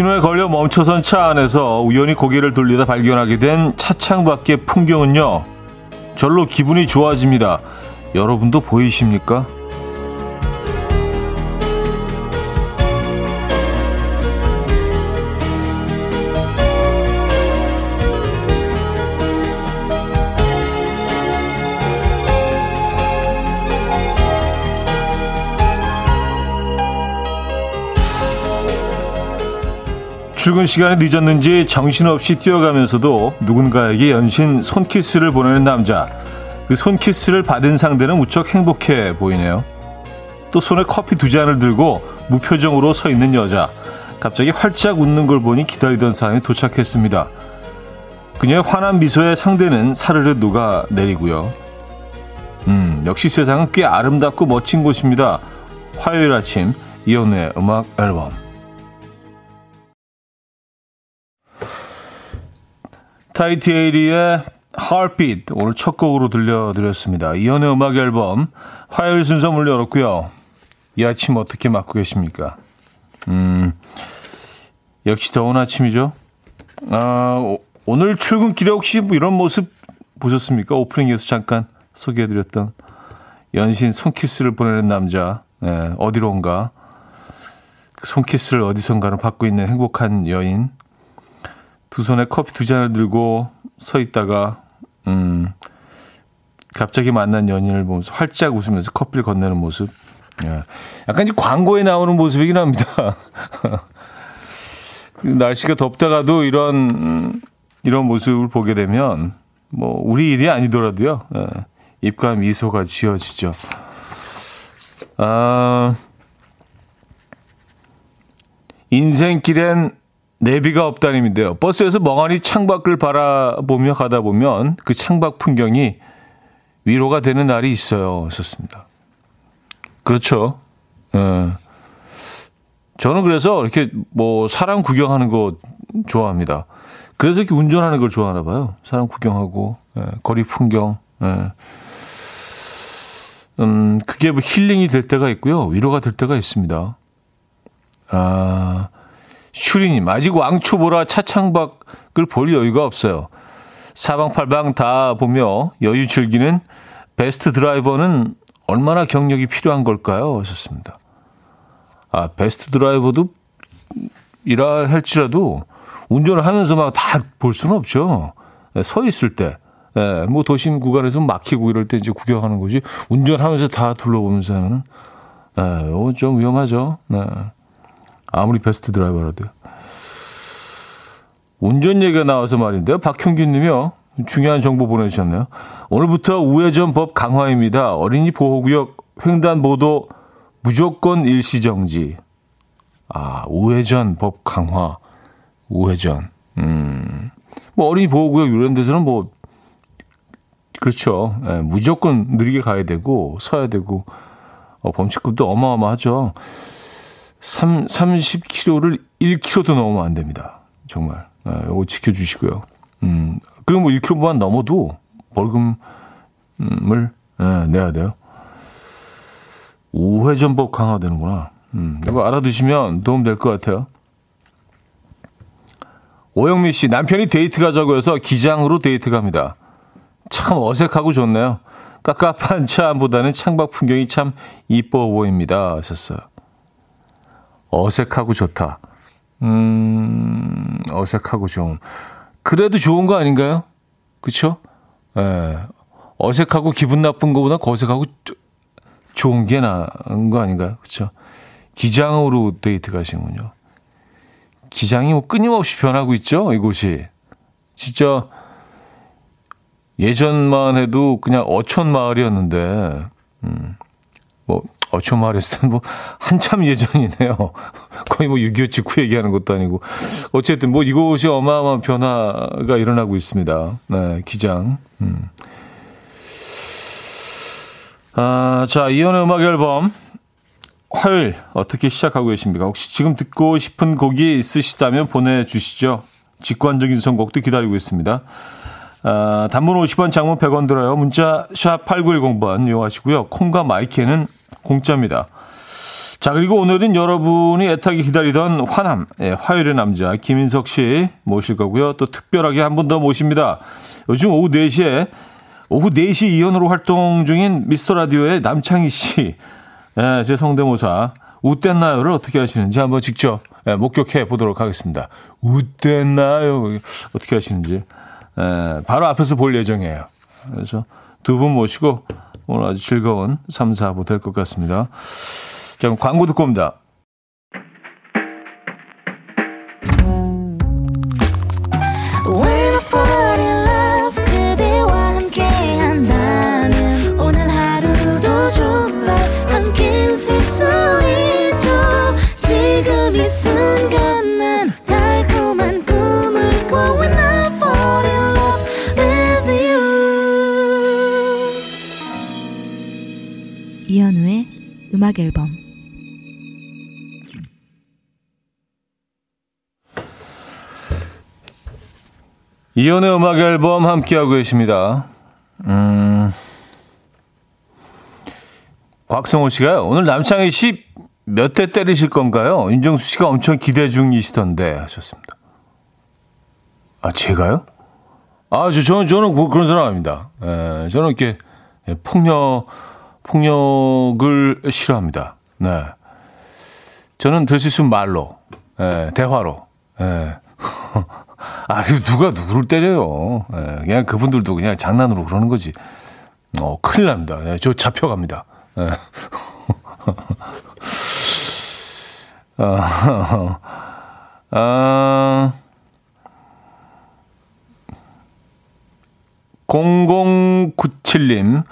신호에 걸려 멈춰선 차 안에서 우연히 고개를 돌리다 발견하게 된 차창 밖의 풍경은요. 절로 기분이 좋아집니다. 여러분도 보이십니까? 출근 시간이 늦었는지 정신없이 뛰어가면서도 누군가에게 연신 손키스를 보내는 남자. 그 손키스를 받은 상대는 무척 행복해 보이네요. 또 손에 커피 두 잔을 들고 무표정으로 서 있는 여자. 갑자기 활짝 웃는 걸 보니 기다리던 사람이 도착했습니다. 그녀의 환한 미소에 상대는 사르르 녹아 내리고요. 음, 역시 세상은 꽤 아름답고 멋진 곳입니다. 화요일 아침 이연우의 음악 앨범 타이티에이리의 Heartbeat 오늘 첫 곡으로 들려드렸습니다. 이연의 음악 앨범 화요일 순서 문 열었고요. 이 아침 어떻게 맞고 계십니까? 음, 역시 더운 아침이죠. 아, 오늘 출근길에 혹시 뭐 이런 모습 보셨습니까? 오프닝에서 잠깐 소개해드렸던 연신 손키스를 보내는 남자 네, 어디론가 그 손키스를 어디선가를 받고 있는 행복한 여인 두 손에 커피 두 잔을 들고 서 있다가 음 갑자기 만난 연인을 보면서 활짝 웃으면서 커피를 건네는 모습. 예. 약간 이제 광고에 나오는 모습이긴 합니다. 날씨가 덥다가도 이런 이런 모습을 보게 되면 뭐 우리 일이 아니더라도요. 예. 입과 미소가 지어지죠. 아 인생길엔 내비가 없다님인데요. 버스에서 멍하니 창밖을 바라보며 가다 보면 그 창밖 풍경이 위로가 되는 날이 있어요. 하셨습니다. 그렇죠. 예. 저는 그래서 이렇게 뭐 사람 구경하는 거 좋아합니다. 그래서 이렇게 운전하는 걸 좋아하나 봐요. 사람 구경하고 예. 거리 풍경. 예. 음, 그게 뭐 힐링이 될 때가 있고요. 위로가 될 때가 있습니다. 아, 슈리님, 아직 왕초 보라 차창밖을 볼 여유가 없어요. 사방팔방 다 보며 여유 즐기는 베스트 드라이버는 얼마나 경력이 필요한 걸까요? 하셨습니다. 아, 베스트 드라이버도 이라 할지라도 운전을 하면서 막 다 볼 수는 없죠. 네, 서 있을 때. 예, 뭐 도심 구간에서 막히고 이럴 때 이제 구경하는 거지. 운전하면서 다 둘러보면서 하면은, 예, 좀 위험하죠. 네. 아무리 베스트 드라이버라도. 운전 얘기가 나와서 말인데요. 박형균 님이요. 중요한 정보 보내주셨네요. 오늘부터 우회전 법 강화입니다. 어린이 보호구역 횡단보도 무조건 일시정지. 아, 우회전 법 강화. 우회전. 음. 뭐 어린이 보호구역 이런 데서는 뭐, 그렇죠. 예, 무조건 느리게 가야 되고, 서야 되고, 어, 범칙금도 어마어마하죠. 3, 30km를 1km도 넘으면 안 됩니다. 정말. 네, 이거 지켜주시고요. 음, 그리고 뭐 1km만 넘어도 벌금을 네, 내야 돼요. 우회전법 강화되는구나. 음, 이거 알아두시면 도움 될 것 같아요. 오영미 씨, 남편이 데이트 가자고 해서 기장으로 데이트 갑니다. 참 어색하고 좋네요. 깝깝한 차 안보다는 창밖 풍경이 참 이뻐 보입니다. 하셨어요. 어색하고 좋다. 음, 어색하고 좀. 그래도 좋은 거 아닌가요? 그쵸? 예. 어색하고 기분 나쁜 거보다 어색하고 좋은 게 나은 거 아닌가요? 그쵸? 기장으로 데이트 가시는군요. 기장이 뭐 끊임없이 변하고 있죠? 이곳이. 진짜 예전만 해도 그냥 어촌 마을이었는데, 음, 뭐, 어촌 마을에서 뭐 한참 예전이네요. 거의 뭐 6.25 직후 얘기하는 것도 아니고. 어쨌든 뭐 이곳이 어마어마한 변화가 일어나고 있습니다. 네, 기장. 음. 아, 자, 이연의 음악 앨범. 화요일 어떻게 시작하고 계십니까? 혹시 지금 듣고 싶은 곡이 있으시다면 보내주시죠. 직관적인 선곡도 기다리고 있습니다. 아, 단문 50원, 장문 100원 들어요. 문자 샵 8910번 이용하시고요. 콩과 마이크는 공짜입니다. 자, 그리고 오늘은 여러분이 애타게 기다리던 화남, 예, 화요일의 남자, 김인석 씨 모실 거고요. 또 특별하게 한 분 더 모십니다. 요즘 오후 4시에, 오후 4시 이연으로 활동 중인 미스터 라디오의 남창희 씨, 예, 제 성대모사, 웃댔나요를 어떻게 하시는지 한번 직접 예, 목격해 보도록 하겠습니다. 웃댔나요? 어떻게 하시는지. 예, 바로 앞에서 볼 예정이에요. 그래서 두 분 모시고 오늘 아주 즐거운 3, 4부 될 것 같습니다. 자, 그럼 광고 듣고 옵니다. 음악 앨범 이연의 음악 앨범 함께하고 계십니다. 음, 곽성호 씨가 오늘 남창희 씨 몇 대 때리실 건가요? 윤정수 씨가 엄청 기대 중이시던데 하셨습니다. 아, 제가요? 아, 저, 저는, 저는 그, 그런 사람 아닙니다. 예, 저는 이렇게 폭력, 폭력을 싫어합니다. 네. 저는 될 수 있으면 말로, 예, 대화로, 예. 아, 누가 누구를 때려요. 예, 그냥 그분들도 그냥 장난으로 그러는 거지. 어, 큰일 납니다. 예, 저 잡혀갑니다. 예. 아, 아, 0097님,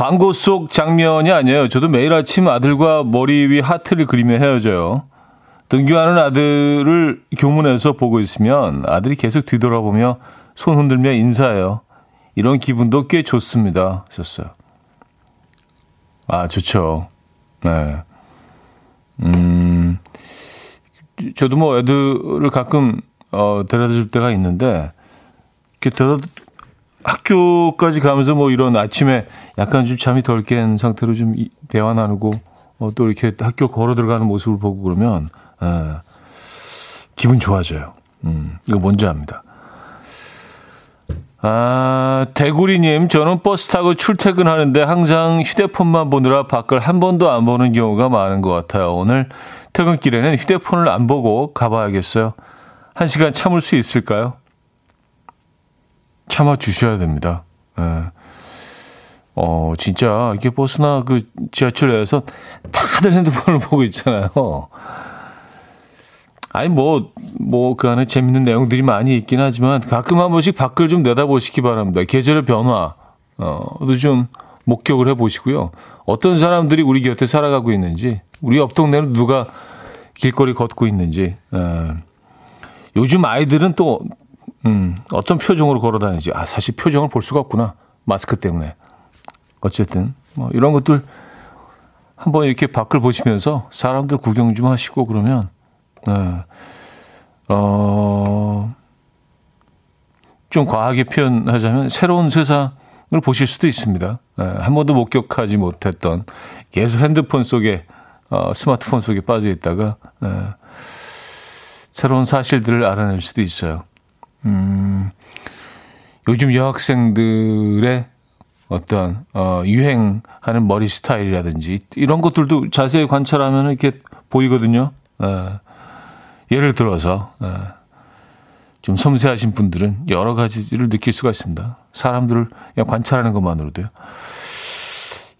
광고 속 장면이 아니에요. 저도 매일 아침 아들과 머리 위 하트를 그리며 헤어져요. 등교하는 아들을 교문에서 보고 있으면 아들이 계속 뒤돌아보며 손 흔들며 인사해요. 이런 기분도 꽤 좋습니다. 하셨어요. 아, 좋죠. 네. 음, 저도 뭐 애들을 가끔, 어, 데려다 줄 때가 있는데, 이렇게 데려, 학교까지 가면서 뭐 이런 아침에 약간 좀 잠이 덜 깬 상태로 좀 대화 나누고, 어, 또 이렇게 학교 걸어 들어가는 모습을 보고 그러면, 예, 기분 좋아져요. 음, 이거 뭔지 압니다. 아, 대구리님, 저는 버스 타고 출퇴근하는데 항상 휴대폰만 보느라 밖을 한 번도 안 보는 경우가 많은 것 같아요. 오늘 퇴근길에는 휴대폰을 안 보고 가봐야겠어요. 한 시간 참을 수 있을까요? 참아 주셔야 됩니다. 예. 어, 진짜, 이게 버스나 그 지하철에서 다들 핸드폰을 보고 있잖아요. 아니 뭐 뭐 그 안에 재밌는 내용들이 많이 있긴 하지만 가끔 한 번씩 밖을 좀 내다보시기 바랍니다. 계절의 변화 어도 좀 목격을 해보시고요. 어떤 사람들이 우리 곁에 살아가고 있는지, 우리 옆 동네는 누가 길거리 걷고 있는지. 에. 요즘 아이들은 또 음, 어떤 표정으로 걸어 다니지. 아 사실 표정을 볼 수가 없구나 마스크 때문에. 어쨌든 뭐 이런 것들 한번 이렇게 밖을 보시면서 사람들 구경 좀 하시고 그러면 네. 어, 좀 과하게 표현하자면 새로운 세상을 보실 수도 있습니다. 네. 한 번도 목격하지 못했던 계속 핸드폰 속에 어, 스마트폰 속에 빠져 있다가 네. 새로운 사실들을 알아낼 수도 있어요. 음, 요즘 여학생들의 어떤 어, 유행하는 머리 스타일이라든지 이런 것들도 자세히 관찰하면 이렇게 보이거든요. 네. 예를 들어서 예, 좀 섬세하신 분들은 여러 가지를 느낄 수가 있습니다. 사람들을 그냥 관찰하는 것만으로도요.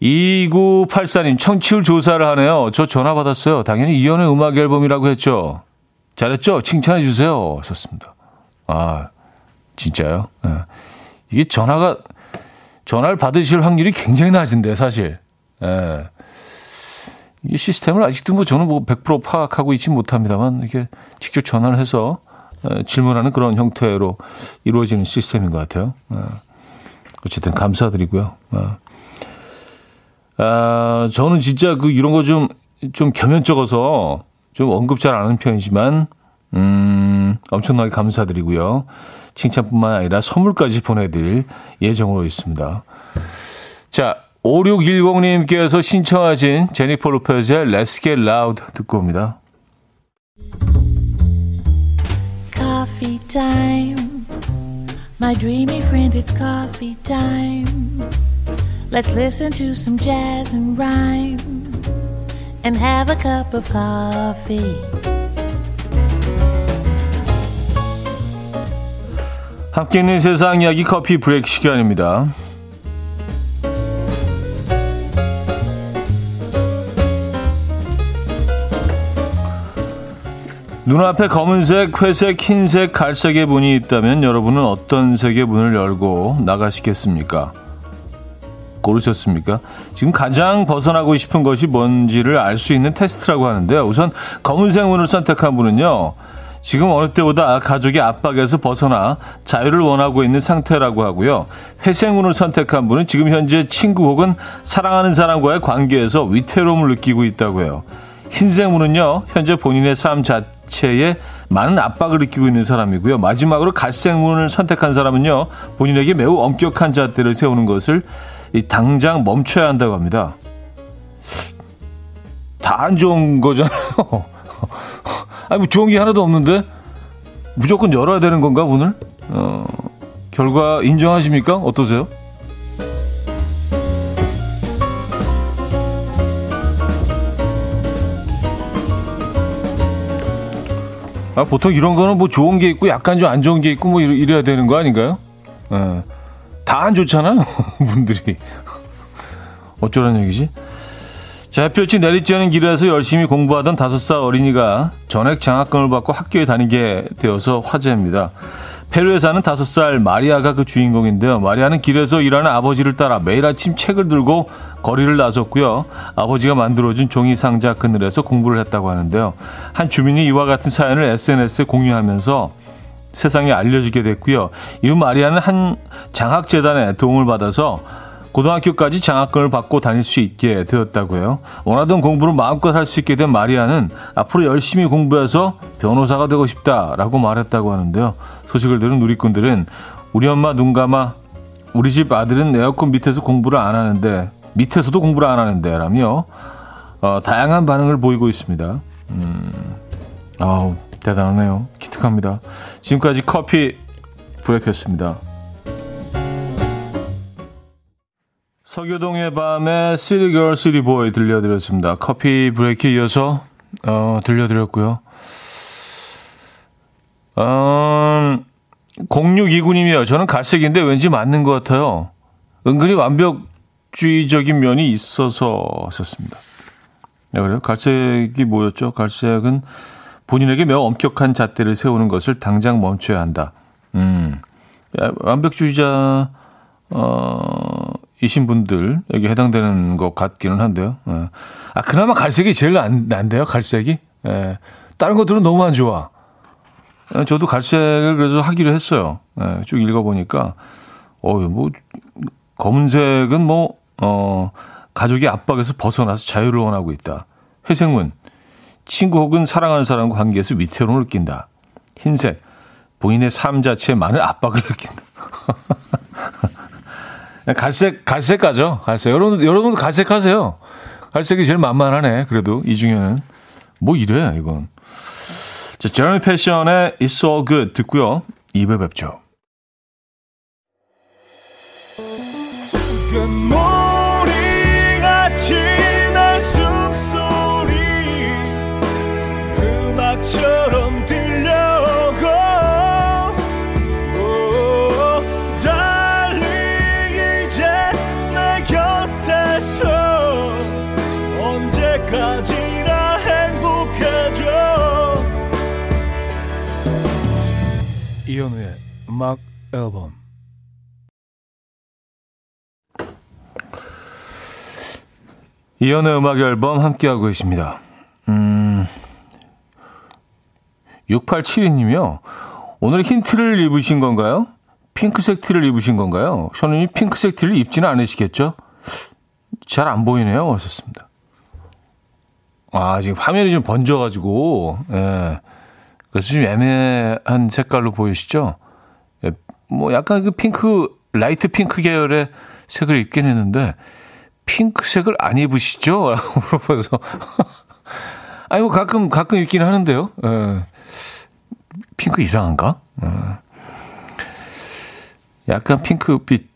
2984님, 청취율 조사를 하네요. 저 전화 받았어요. 당연히 이연의 음악 앨범이라고 했죠. 잘했죠? 칭찬해 주세요. 썼습니다. 아, 진짜요? 네. 이게 전화가, 전화를 받으실 확률이 굉장히 낮은데, 사실. 예. 이 시스템을 아직도 뭐 저는 뭐 100% 파악하고 있지 못합니다만 이게 직접 전화를 해서 어, 질문하는 그런 형태로 이루어지는 시스템인 것 같아요. 어, 어쨌든 감사드리고요. 어. 아, 저는 진짜 그 이런 거 좀 좀 겸연쩍어서 좀 언급 잘안 하는 편이지만 음, 엄청나게 감사드리고요. 칭찬뿐만 아니라 선물까지 보내드릴 예정으로 있습니다. 자, 5610님께서 신청하신 제니퍼 로페즈의 Let's Get Loud 듣고 옵니다. Coffee time. My dreamy friend, it's coffee time. Let's listen to some jazz and rhyme and have a cup of coffee. 함께 있는 세상 이야기 커피 브레이크 시간입니다. 눈앞에 검은색, 회색, 흰색, 갈색의 문이 있다면 여러분은 어떤 색의 문을 열고 나가시겠습니까? 고르셨습니까? 지금 가장 벗어나고 싶은 것이 뭔지를 알 수 있는 테스트라고 하는데요. 우선 검은색 문을 선택한 분은요. 지금 어느 때보다 가족의 압박에서 벗어나 자유를 원하고 있는 상태라고 하고요. 회색 문을 선택한 분은 지금 현재 친구 혹은 사랑하는 사람과의 관계에서 위태로움을 느끼고 있다고 해요. 흰색 문은요. 현재 본인의 삶 자체에 많은 압박을 느끼고 있는 사람이고요. 마지막으로 갈색 문을 선택한 사람은요. 본인에게 매우 엄격한 잣대를 세우는 것을 당장 멈춰야 한다고 합니다. 다 안 좋은 거잖아요. 아니, 뭐 좋은 게 하나도 없는데? 무조건 열어야 되는 건가, 오늘? 어, 결과 인정하십니까? 어떠세요? 아, 보통 이런 거는 뭐 좋은 게 있고 약간 좀 안 좋은 게 있고 뭐 이래야 되는 거 아닌가요? 예. 다안 좋잖아요. 분들이. 어쩌라는 얘기지? 자, 햇볕이 내리쬐는 길에서 열심히 공부하던 다섯 살 어린이가 전액 장학금을 받고 학교에 다니게 되어서 화제입니다. 페루에 사는 다섯 살 마리아가 그 주인공인데요. 마리아는 길에서 일하는 아버지를 따라 매일 아침 책을 들고 거리를 나섰고요. 아버지가 만들어준 종이 상자 그늘에서 공부를 했다고 하는데요. 한 주민이 이와 같은 사연을 SNS에 공유하면서 세상에 알려지게 됐고요. 이후 마리아는 한 장학재단에 도움을 받아서 고등학교까지 장학금을 받고 다닐 수 있게 되었다고요. 원하던 공부를 마음껏 할 수 있게 된 마리아는 앞으로 열심히 공부해서 변호사가 되고 싶다라고 말했다고 하는데요. 소식을 들은 누리꾼들은 우리 엄마 눈 감아 우리 집 아들은 에어컨 밑에서 공부를 안 하는데 밑에서도 공부를 안 하는데 라며 어, 다양한 반응을 보이고 있습니다. 음, 아우 대단하네요. 기특합니다. 지금까지 커피 브레이크였습니다. 서교동의 밤에 시리걸 시리보이 들려드렸습니다. 커피 브레이크 이어서 어, 들려드렸고요. 음, 0629님이요. 저는 갈색인데 왠지 맞는 것 같아요. 은근히 완벽주의적인 면이 있어서 썼습니다. 네, 그래요? 갈색이 뭐였죠? 갈색은 본인에게 매우 엄격한 잣대를 세우는 것을 당장 멈춰야 한다. 음, 완벽주의자, 어, 이신 분들에게 해당되는 것 같기는 한데요. 예. 아, 그나마 갈색이 제일 난, 난데요, 갈색이? 예. 다른 것들은 너무 안 좋아. 예, 저도 갈색을 그래서 하기로 했어요. 예, 쭉 읽어보니까, 어, 뭐, 검은색은 뭐, 어, 가족의 압박에서 벗어나서 자유를 원하고 있다. 회색문, 친구 혹은 사랑하는 사람과 관계에서 위태로움을 느낀다. 흰색, 본인의 삶 자체에 많은 압박을 느낀다. 갈색, 갈색 가죠. 갈색. 여러분, 여러분도 갈색 하세요. 갈색이 제일 만만하네. 그래도 이 중에는. 뭐 이래, 이건. 자, 제러미 패션의 It's All Good 듣고요. 입에 뵙죠. 이현우의 음악 앨범 이현우의 음악 앨범 함께하고 계십니다. 음, 6872님이요. 오늘 흰 티를 입으신 건가요? 핑크색 티를 입으신 건가요? 현우님 핑크색 티를 입지는 않으시겠죠? 잘 안 보이네요. 하셨습니다. 아, 지금 화면이 좀 번져가지고, 예. 그래서 좀 애매한 색깔로 보이시죠? 예, 뭐 약간 그 핑크, light 핑크 계열의 색을 입긴 했는데, 핑크색을 안 입으시죠? 라고 물어봐서. 아이고, 가끔, 가끔 입긴 하는데요. 에, 예. 핑크 이상한가? 에. 예. 약간 핑크빛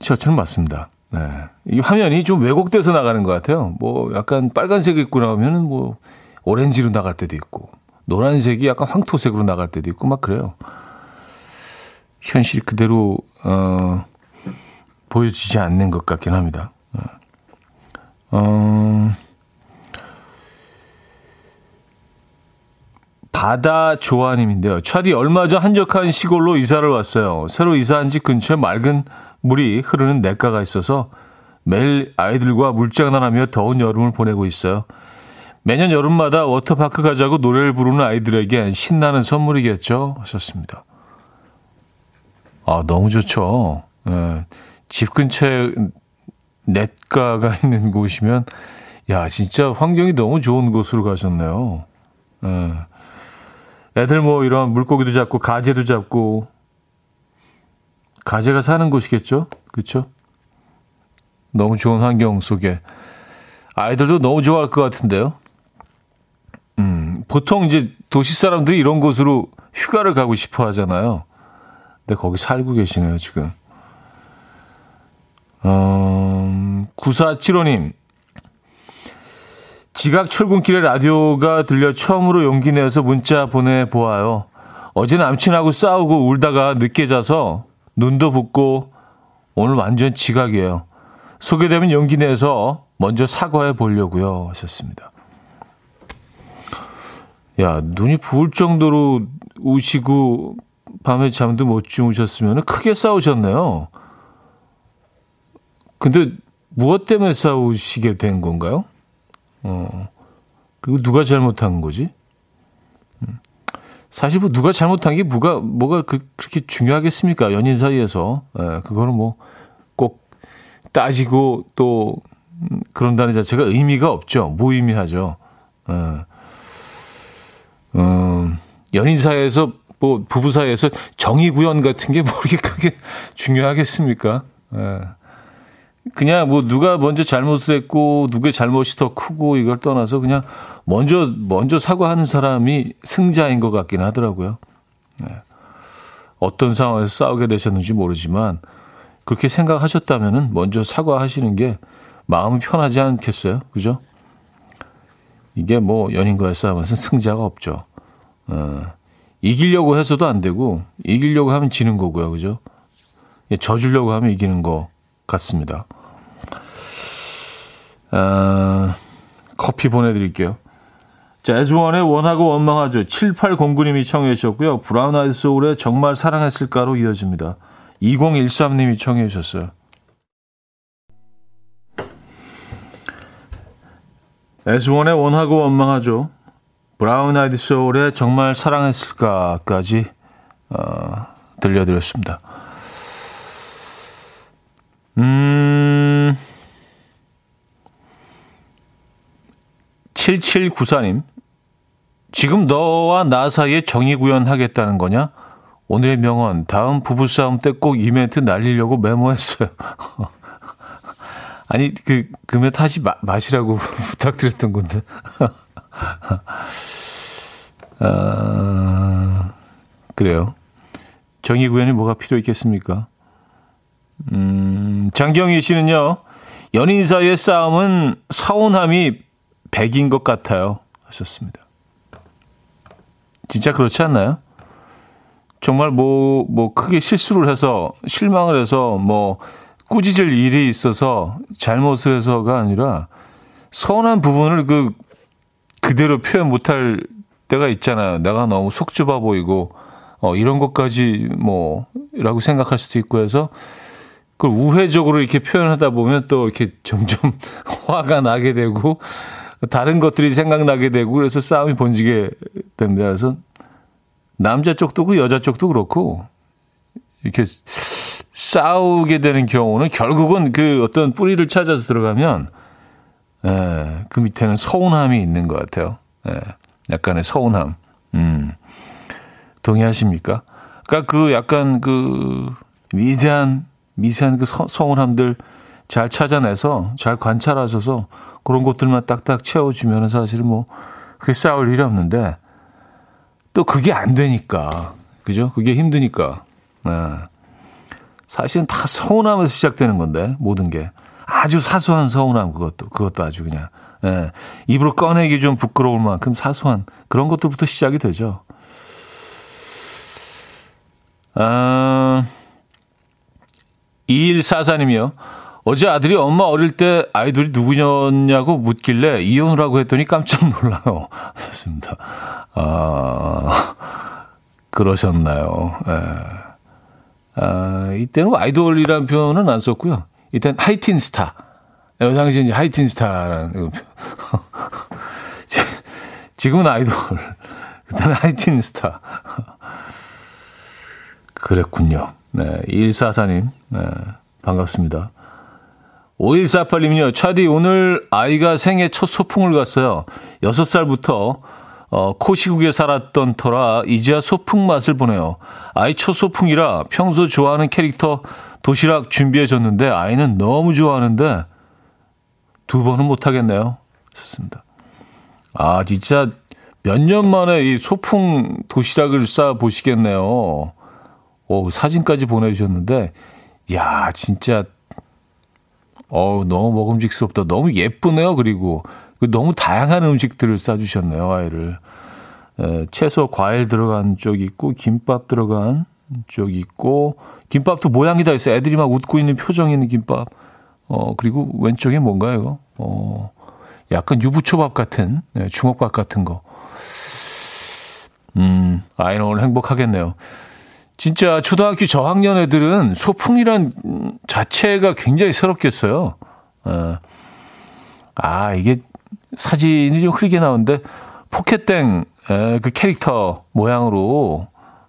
셔츠는 맞습니다. 네. 이 화면이 좀 왜곡돼서 나가는 것 같아요. 뭐 약간 빨간색 입고 나오면은 뭐 오렌지로 나갈 때도 있고 노란색이 약간 황토색으로 나갈 때도 있고 막 그래요. 현실 그대로 어, 보여지지 않는 것 같긴 합니다. 네. 어, 바다 조아님인데요. 차디 얼마 전 한적한 시골로 이사를 왔어요. 새로 이사한 집 근처에 맑은 물이 흐르는 냇가가 있어서 매일 아이들과 물장난하며 더운 여름을 보내고 있어요. 매년 여름마다 워터파크 가자고 노래를 부르는 아이들에게 신나는 선물이겠죠? 하셨습니다. 아, 너무 좋죠. 예, 집 근처에 냇가가 있는 곳이면, 야, 진짜 환경이 너무 좋은 곳으로 가셨네요. 예. 애들 뭐 이런 물고기도 잡고, 가재도 잡고, 가재가 사는 곳이겠죠? 그렇죠? 너무 좋은 환경 속에 아이들도 너무 좋아할 것 같은데요. 음, 보통 이제 도시 사람들이 이런 곳으로 휴가를 가고 싶어 하잖아요. 근데 거기 살고 계시네요, 지금. 어, 9475님. 지각 출근길에 라디오가 들려 처음으로 용기 내서 문자 보내보아요. 어제 남친하고 싸우고 울다가 늦게 자서 눈도 붓고 오늘 완전 지각이에요. 소개되면 용기 내서 먼저 사과해 보려고요. 하셨습니다. 야, 눈이 부을 정도로 우시고 밤에 잠도 못 주무셨으면 크게 싸우셨네요. 근데 무엇 때문에 싸우시게 된 건가요? 어, 그리고 누가 잘못한 거지? 음. 사실 뭐 누가 잘못한 게 뭐가 뭐가 그, 그렇게 중요하겠습니까? 연인 사이에서 예, 그거는 뭐 꼭 따지고 또 그런다는 자체가 의미가 없죠. 무의미하죠. 예. 음, 연인 사이에서 뭐 부부 사이에서 정의 구현 같은 게뭐 이렇게 크게 중요하겠습니까? 예. 그냥 뭐 누가 먼저 잘못을 했고 누구의 잘못이 더 크고 이걸 떠나서 그냥 먼저 먼저 사과하는 사람이 승자인 것 같긴 하더라고요. 네. 어떤 상황에서 싸우게 되셨는지 모르지만 그렇게 생각하셨다면은 먼저 사과하시는 게 마음이 편하지 않겠어요? 그죠? 이게 뭐 연인과의 싸움에서 승자가 없죠. 어, 이기려고 해서도 안 되고 이기려고 하면 지는 거고요. 그죠? 져주려고 하면 이기는 것 같습니다. 어, 커피 보내드릴게요. 애즈원의 원하고 원망하죠. 7809님이 청해 주셨고요. 브라운 아이드 소울의 정말 사랑했을까로 이어집니다. 2013님이 청해 주셨어요. 애즈원의 원하고 원망하죠. 브라운 아이드 소울의 정말 사랑했을까까지 어, 들려드렸습니다. 음, 7794님. 지금 너와 나 사이에 정의 구현하겠다는 거냐? 오늘의 명언, 다음 부부싸움 때 꼭 이멘트 날리려고 메모했어요. 아니, 그, 그 멘트 하지 마, 마시라고 부탁드렸던 건데. 아, 그래요. 정의 구현이 뭐가 필요 있겠습니까? 음, 장경희 씨는요, 연인 사이의 싸움은 서운함이 백인 것 같아요. 하셨습니다. 진짜 그렇지 않나요? 정말 뭐, 뭐, 크게 실수를 해서, 실망을 해서, 뭐, 꾸짖을 일이 있어서 잘못을 해서가 아니라, 서운한 부분을 그, 그대로 표현 못할 때가 있잖아요. 내가 너무 속 좁아 보이고, 어, 이런 것까지 뭐, 라고 생각할 수도 있고 해서, 그걸 우회적으로 이렇게 표현하다 보면 또 이렇게 점점 화가 나게 되고, 다른 것들이 생각나게 되고, 그래서 싸움이 번지게 됩니다. 그래서 남자 쪽도 그렇고 여자 쪽도 그렇고 이렇게 싸우게 되는 경우는 결국은 그 어떤 뿌리를 찾아서 들어가면 에, 예, 그 밑에는 서운함이 있는 것 같아요. 에, 예, 약간의 서운함. 음. 동의하십니까? 그러니까 그 약간 그 미세한 미세한 그 서, 서운함들 잘 찾아내서 잘 관찰하셔서 그런 것들만 딱딱 채워주면 사실은 뭐 그게 싸울 일이 없는데 또 그게 안 되니까 그죠? 그게 힘드니까 네. 사실은 다 서운함에서 시작되는 건데 모든 게 아주 사소한 서운함 그것도 그것도 아주 그냥 예, 입으로 꺼내기 좀 부끄러울 만큼 사소한 그런 것들부터 시작이 되죠. 아, 2144님이요. 어제 아들이 엄마 어릴 때 아이돌이 누구냐고 묻길래 이현우라고 했더니 깜짝 놀라요. 좋습니다. 아, 그러셨나요. 예. 아, 이때는 아이돌이라는 표현은 안 썼고요. 이때는 하이틴 스타. 네, 당시 이제 하이틴 스타라는 지금은 아이돌. 그때는 하이틴 스타. 그랬군요. 네, 2144님. 네, 반갑습니다. 5148님은요, 차디, 오늘 아이가 생애 첫 소풍을 갔어요. 6살부터, 어, 코시국에 살았던 터라, 이제야 소풍 맛을 보네요. 아이 첫 소풍이라 평소 좋아하는 캐릭터 도시락 준비해줬는데, 아이는 너무 좋아하는데, 두 번은 못하겠네요. 좋습니다. 아, 진짜 몇 년 만에 이 소풍 도시락을 싸 보시겠네요. 오, 사진까지 보내주셨는데, 야, 진짜, 어우, 너무 먹음직스럽다. 너무 예쁘네요. 그리고 너무 다양한 음식들을 싸주셨네요, 아이를. 에, 채소, 과일 들어간 쪽 있고, 김밥 들어간 쪽 있고, 김밥도 모양이 다 있어요. 애들이 막 웃고 있는 표정 있는 김밥. 어, 그리고 왼쪽에 뭔가요, 이거? 어, 약간 유부초밥 같은, 네, 주먹밥 같은 거. 음, 아이는 오늘 행복하겠네요. 진짜 초등학교 저학년 애들은 소풍이란 자체가 굉장히 새롭겠어요. 어. 아, 이게 사진이 좀 흐리게 나오는데, 포켓땡, 에, 그 캐릭터 모양으로,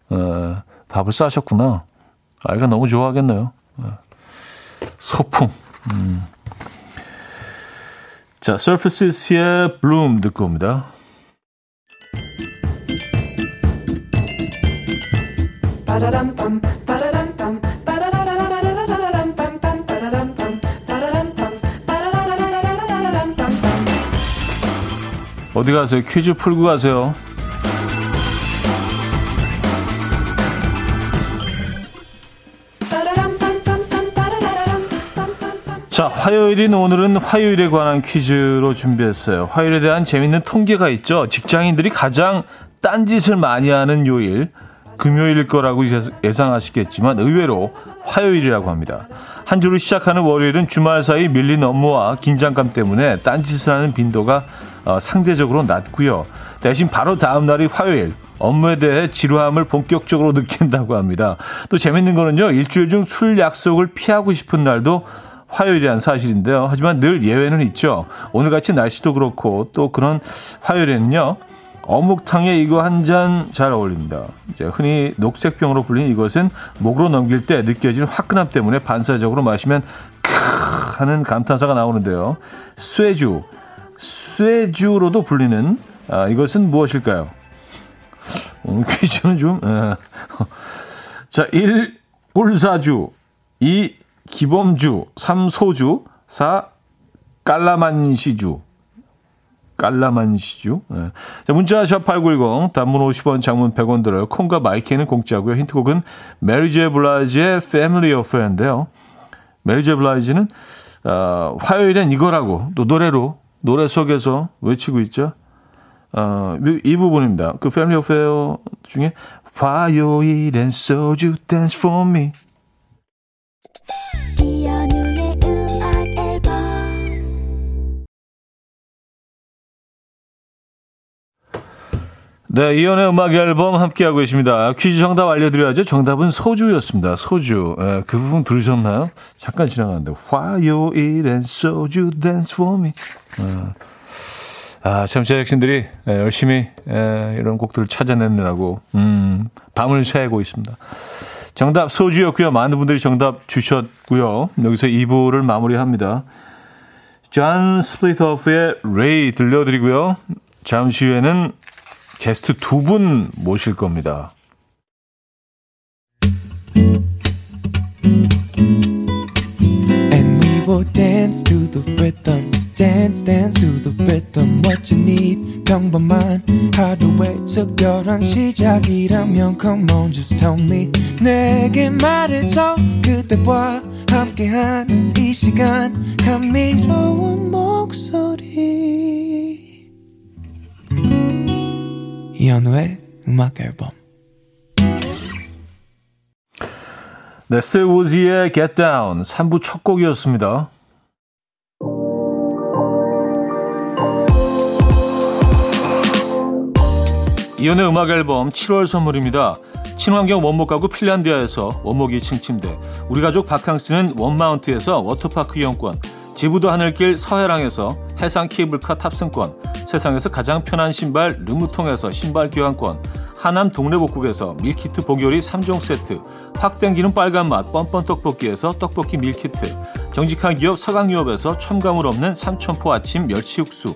어, 밥을 싸셨구나. 아이가 너무 좋아하겠네요. 어. 소풍. 음. 자, 서피스의 블룸 듣고 옵니다. 어디 가세요? 퀴즈 풀고 가세요. 자, 화요일인 오늘은 화요일에 관한 퀴즈로 준비했어요. 화요일에 대한 재밌는 통계가 있죠. 직장인들이 가장 딴짓을 많이 하는 요일, 금요일일 거라고 예상하시겠지만 의외로 화요일이라고 합니다. 한 주를 시작하는 월요일은 주말 사이 밀린 업무와 긴장감 때문에 딴짓을 하는 빈도가 어, 상대적으로 낮고요. 대신 바로 다음 날이 화요일. 업무에 대해 지루함을 본격적으로 느낀다고 합니다. 또 재밌는 거는요. 일주일 중 술 약속을 피하고 싶은 날도 화요일이라는 사실인데요. 하지만 늘 예외는 있죠. 오늘같이 날씨도 그렇고 또 그런 화요일에는요. 어묵탕에 이거 한 잔 잘 어울립니다. 이제 흔히 녹색병으로 불린 이것은 목으로 넘길 때 느껴지는 화끈함 때문에 반사적으로 마시면 크 하는 감탄사가 나오는데요. 쇠주, 쇠주로도 불리는 아, 이것은 무엇일까요? 오늘 퀴즈는 좀 에. 자, 1. 꿀사주 2. 기범주, 3. 소주, 4. 깔라만시주. 깔라만시주. 네. 자, 문자 샵8910 단문 50원, 장문 100원 들어요. 콩과 마이크는 공짜고요. 힌트곡은 메리 제이 블라이즈의 Family Affair인데요. 메리 제이 블라이즈는 어, 화요일엔 이거라고 또 노래로 노래 속에서 외치고 있죠. 어, 이 부분입니다. 그 Family Affair 중에 화요일엔 소주 dance for me 네, 이현우의 음악 앨범 함께하고 계십니다. 퀴즈 정답 알려드려야죠. 정답은 소주였습니다. 소주. 네, 그 부분 들으셨나요? 잠깐 지나갔는데. 화요일엔 소주 dance for me. 네. 아, 참, 제작진들이 네, 열심히 네, 이런 곡들을 찾아내느라고, 음, 밤을 새고 있습니다. 정답 소주였고요. 많은 분들이 정답 주셨고요. 여기서 2부를 마무리합니다. 존 스플리트호프의 Raye 들려드리고요. 잠시 후에는 게스트 두 분 모실 겁니다. go dance to the rhythm dance dance to the rhythm what you need 평범한 하루의 특별한 시작이라면 come on just tell me 내게 말해줘 그대와 함께한 이 시간 감미로운 목소리 이현우의 음악 앨범 네슬 우지의 Get Down 3부 첫 곡이었습니다. 이연의 음악 앨범 7월 선물입니다. 친환경 원목 가구 핀란디아에서 원목 2층 침대, 우리 가족 바캉스는 원마운트에서 워터파크 이용권, 지부도 하늘길 서해랑에서 해상 케이블카 탑승권, 세상에서 가장 편한 신발 르무통에서 신발 교환권, 하남 동래복국에서 밀키트 복요리 3종 세트, 확 땡기는 빨간 맛 뻔뻔 떡볶이에서 떡볶이 밀키트, 정직한 기업 서강유업에서 첨가물 없는 삼천포 아침 멸치 육수,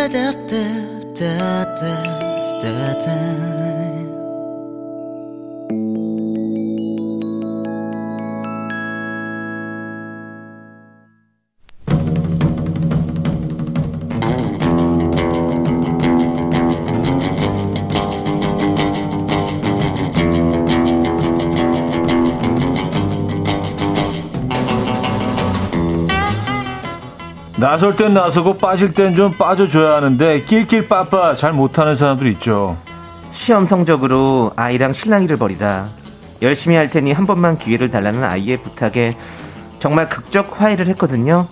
da da da da 나설 땐 나서고 빠질 땐 좀 빠져줘야 하는데 낄낄 빠빠 잘 못하는 사람들 있죠. 시험 성적으로 아이랑 실랑이를 벌이다. 열심히 할 테니 한 번만 기회를 달라는 아이의 부탁에 정말 극적 화해를 했거든요.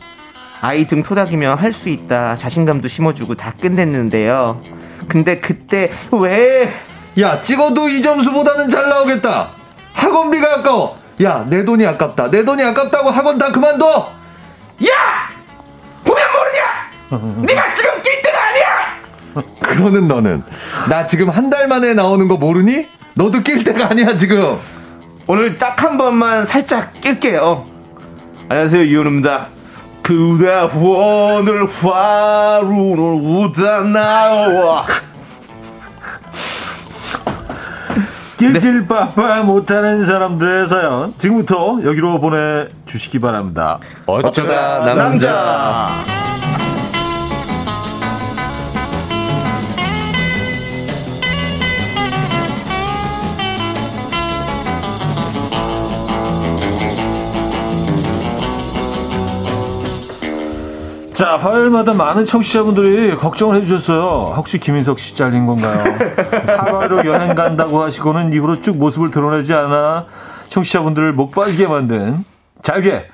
아이 등 토닥이며 할 수 있다 자신감도 심어주고 다 끝냈는데요. 근데 그때 왜? 야 찍어도 이 점수보다는 잘 나오겠다. 학원비가 아까워. 야 내 돈이 아깝다. 내 돈이 아깝다고 학원 다 그만둬. 야! 네가 지금 낄 때가 아니야. 그러는 너는 나 지금 한 달 만에 나오는 거 모르니? 너도 낄 때가 아니야 지금. 오늘 딱 한 번만 살짝 낄게요. 안녕하세요 이현우입니다. 그대 오늘 화루는 우다나요. 낄낄 빠빠 못하는 사람들의 사연 지금부터 여기로 보내주시기 바랍니다. 어쩌다 남자. 자, 화요일마다 많은 청취자분들이 걱정을 해주셨어요. 혹시 김인석 씨 잘린 건가요? 하와이로 여행 간다고 하시고는 입으로 쭉 모습을 드러내지 않아 청취자분들을 목 빠지게 만든 잘게,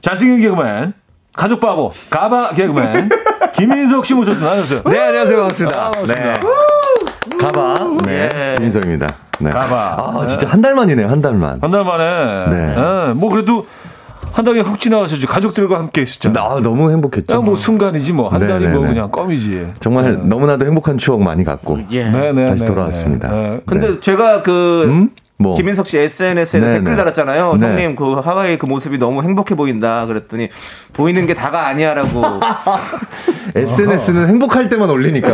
잘생긴 개그맨, 가족 바보, 가바 개그맨, 김인석 씨 모셨습니다. 안녕하세요. 네 안녕하세요 반갑습니다. 아, 반갑습니다. 네. 가봐. 네. 예. 민석입니다. 네. 가봐. 아 진짜 한 달 만이네요 한 달 만. 한 달 만에. 네. 예, 뭐 그래도 한 달에 훅 지나가셨죠. 가족들과 함께 있었잖아요. 나 너무 행복했죠. 그냥 뭐 순간이지 뭐. 한 네, 달이 네, 뭐 네. 그냥 껌이지. 정말 네. 너무나도 행복한 추억 많이 갖고 예. 네네. 다시 돌아왔습니다. 근데 네. 제가 그 음? 뭐 김인석 씨 SNS에 네, 댓글 네. 달았잖아요. 네. 형님 그 하와이 그 모습이 너무 행복해 보인다. 그랬더니 보이는 게 다가 아니야라고. SNS는 행복할 때만 올리니까